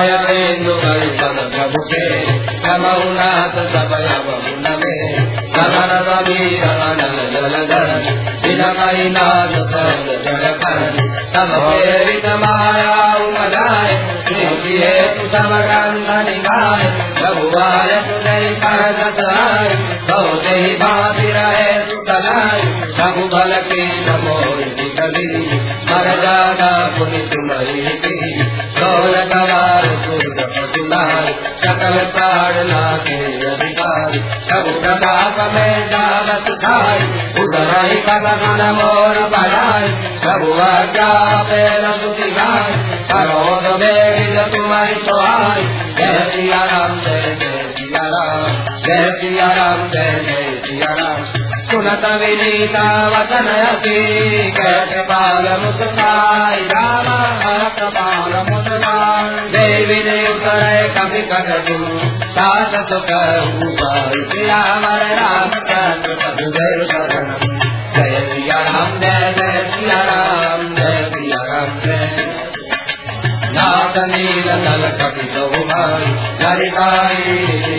समय बिंदु गई पद प्रभु के समउनाथ समय बहुन में सदन कबीर अनल जल धरन विनमई नाथ सर्व जल करन तम प्रेरित माया उमदाय श्री हेतु समगंध निगाय रघुवाय सुदय कर सताय बहुत भाति रहे सुतलाय रघु बल के नमोर कली मर जाना पुनि तुम्हारी की सोल गवार सुर सकल प्राण लागे अधिकार। सब प्रताप में जावत खाय उदराई कदन मोर बढ़ाय सब आज्ञा पे रसुति गाय करोद बेग तुम्हारी सोहाय। जय सिया राम, जय जय सिया राम, जय सिया राम, जय जय सिया राम। सुनत विनीता वचनयति कैसे बाल मुस्काई राम बाल मुस्काई देवी देवतर कभी कटु सात सुख श्यामर राम चंद्र जय सिया राम, जय जय सिया राम।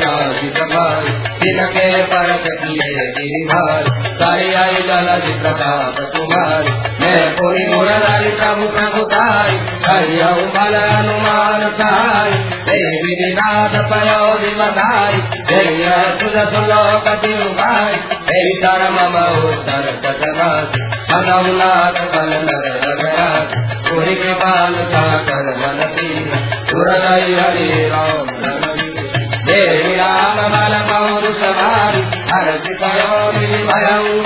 नाथ तिनके परत किए गिरि भाई सारी आई ललज प्रताप तुम्हारी मैं पूरी मुरली प्रभु प्रभु ताई हरिऊ बल हनुमान साई देवी नाथ पयोधि बधाई जय सुध सुलोकति भाई तेरी तर मम उत्तर कटनाथ सनौनाथ बल नर रघराज पूरी कृपाल साकर बनती सुरदय हरि राम देवी राम बल पौर सवारी हर कयोरी भयऊ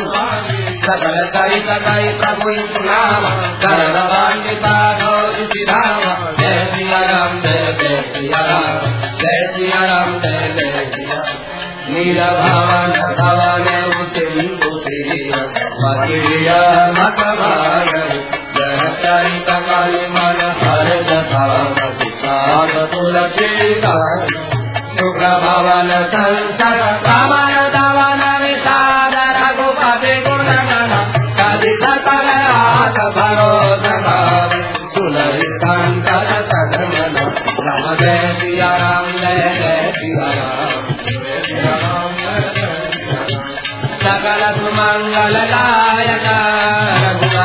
सकल कई सकई प्रभु नाम करण वाणी पादो राम। जय सिया राम, जय जय सिया राम। जय सिया राम, जय जय सिया नील भवन भवन सिंधु मत भाग जय चरित कल मन हर दशा तुलसी शुभ भवन संसद पवन दवन विषाद रघुपति गुण कवि सकल आस भरोस भाव तुलसी संसद सदमन राम जय सिया राम जय जय सिया राम सकल सुमंगल दायक रघुनायक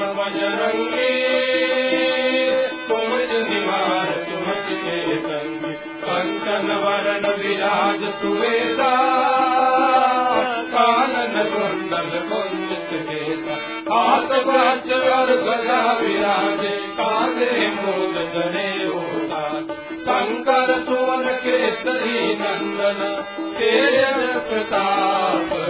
बजरंगी वरण विराज सुवेदा। कानन कुंडल कुंजित केसा हाथ बाज और गदा विराजे कांधे मूल जने होता। शंकर सुवन केसरी नंदन तेरे प्रताप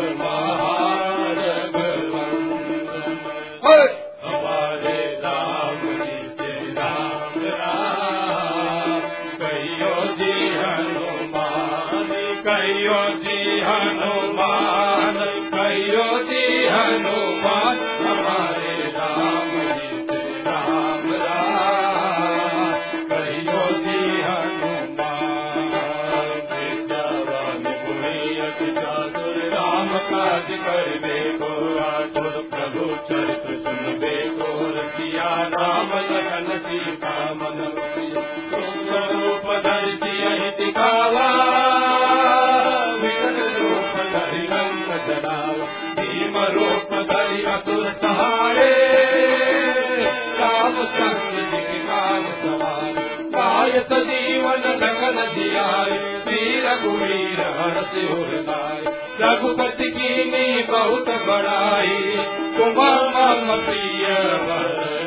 रघुपति की बहुत बड़ाई तुम मम प्रिय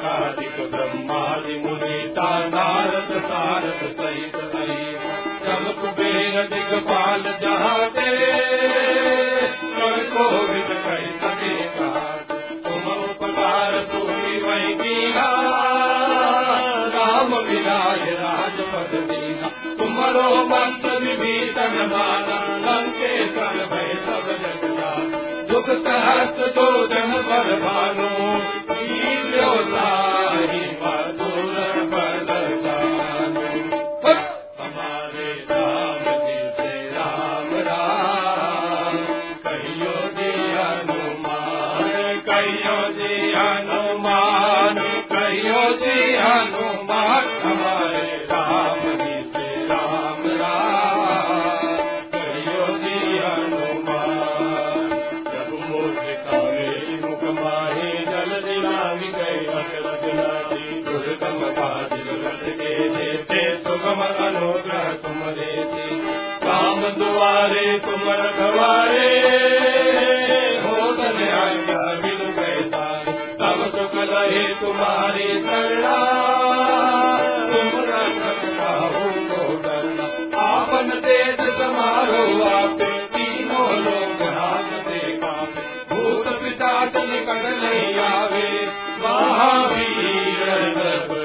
सनकादिक ब्रह्मादि मुनीता, नारद, सारद सहित जब कुबेर दिगपाल जहाते कर तुम उपकार तुम्ही वही कीना राम दीना। तुम्हारो मंत्र विभीषण माना लंकेश्वर भय सब जग तहसि तो जन भी भ कापे भूत पिशाच निकट नहीं आवे। महावीर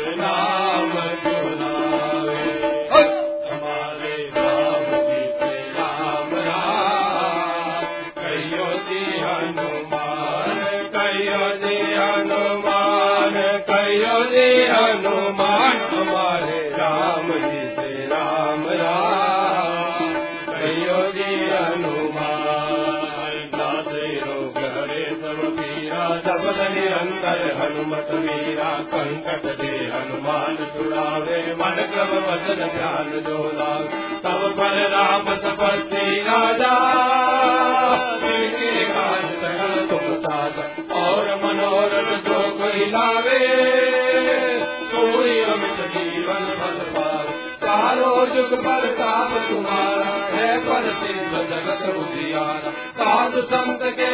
पीरा निरंतर हनुमत वीरा संकट दे हनुमान छुड़ावे मन क्रम वचन ध्यान जो लाग सब पर राम तपस्वी राजा काज सकल तुम साजा और मनोरथ जो कोई लावे कोई अमित जीवन फल पावे चारो जुग पर ताप तुम्हारा है पर सिद्ध जगत उजियारा साधु संत के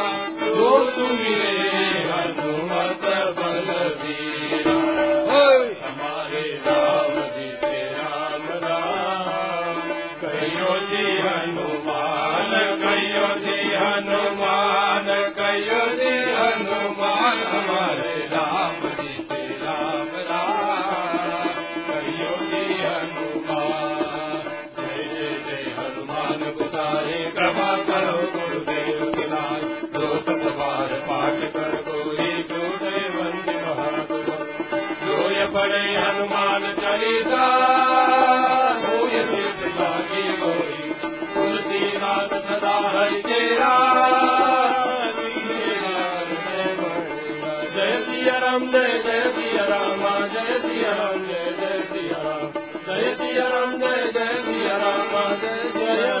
जय सिया राम जय जय सिया राम जय जय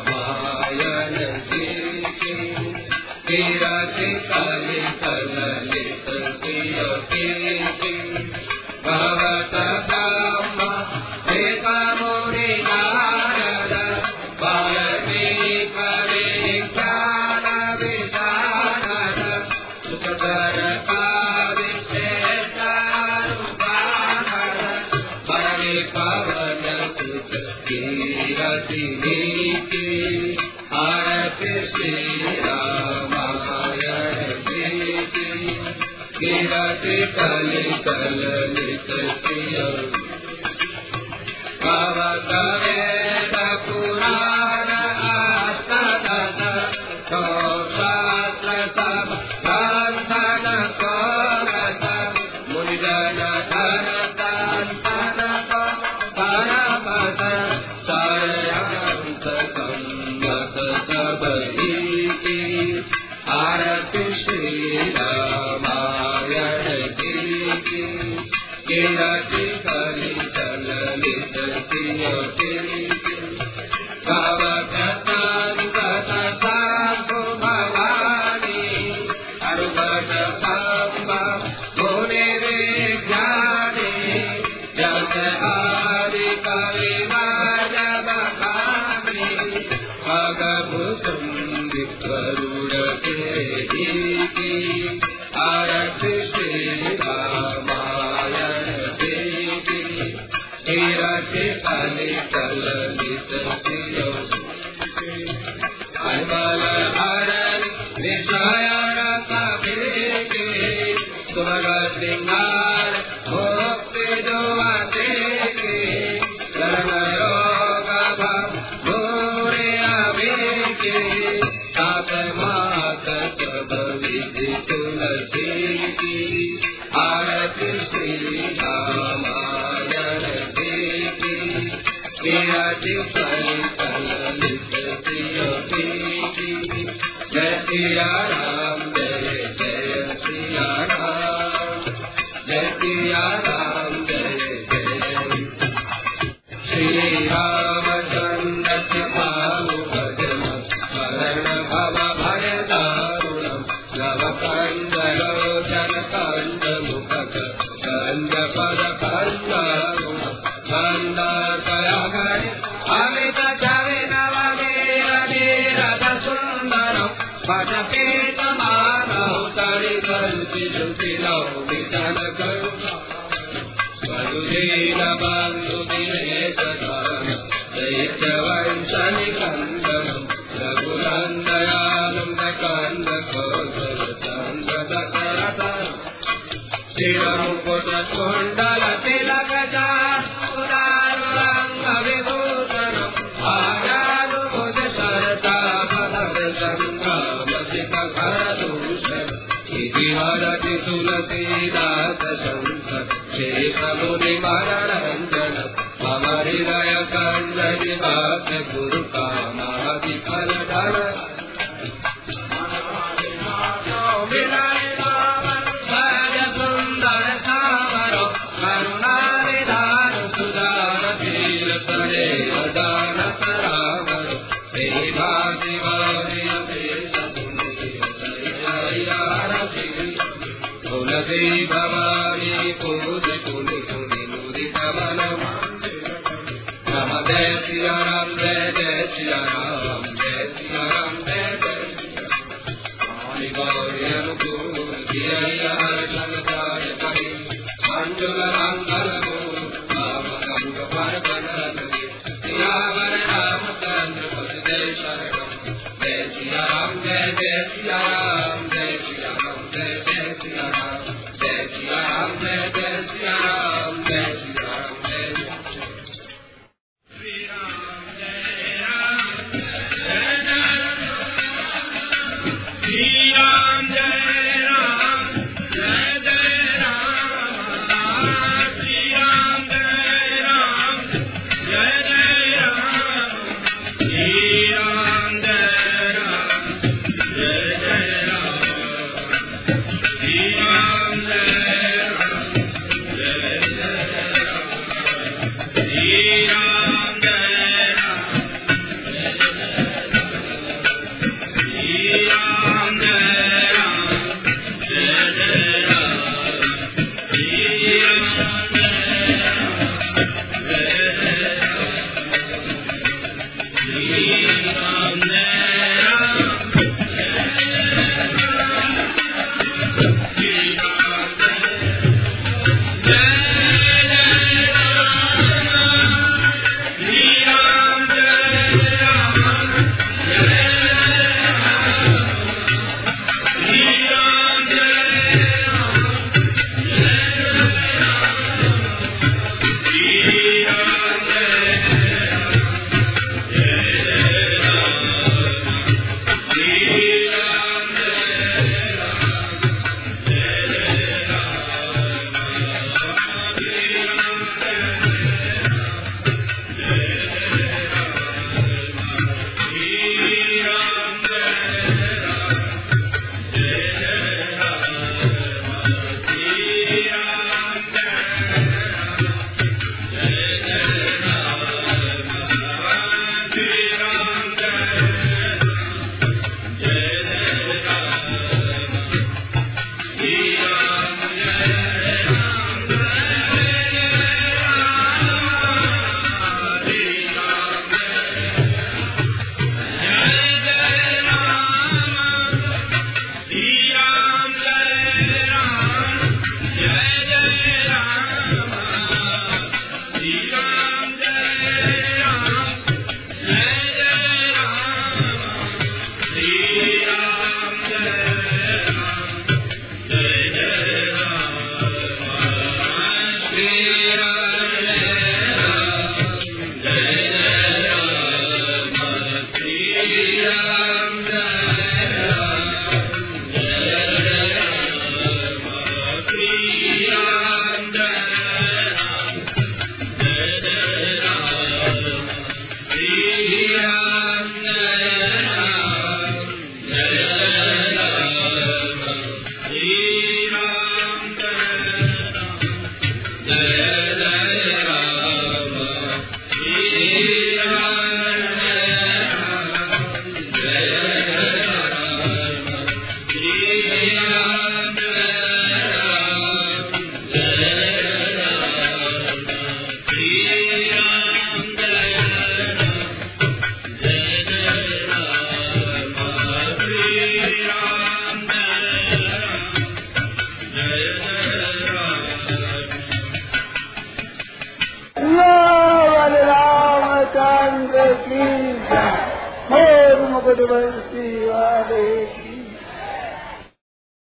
तुलसी भवानी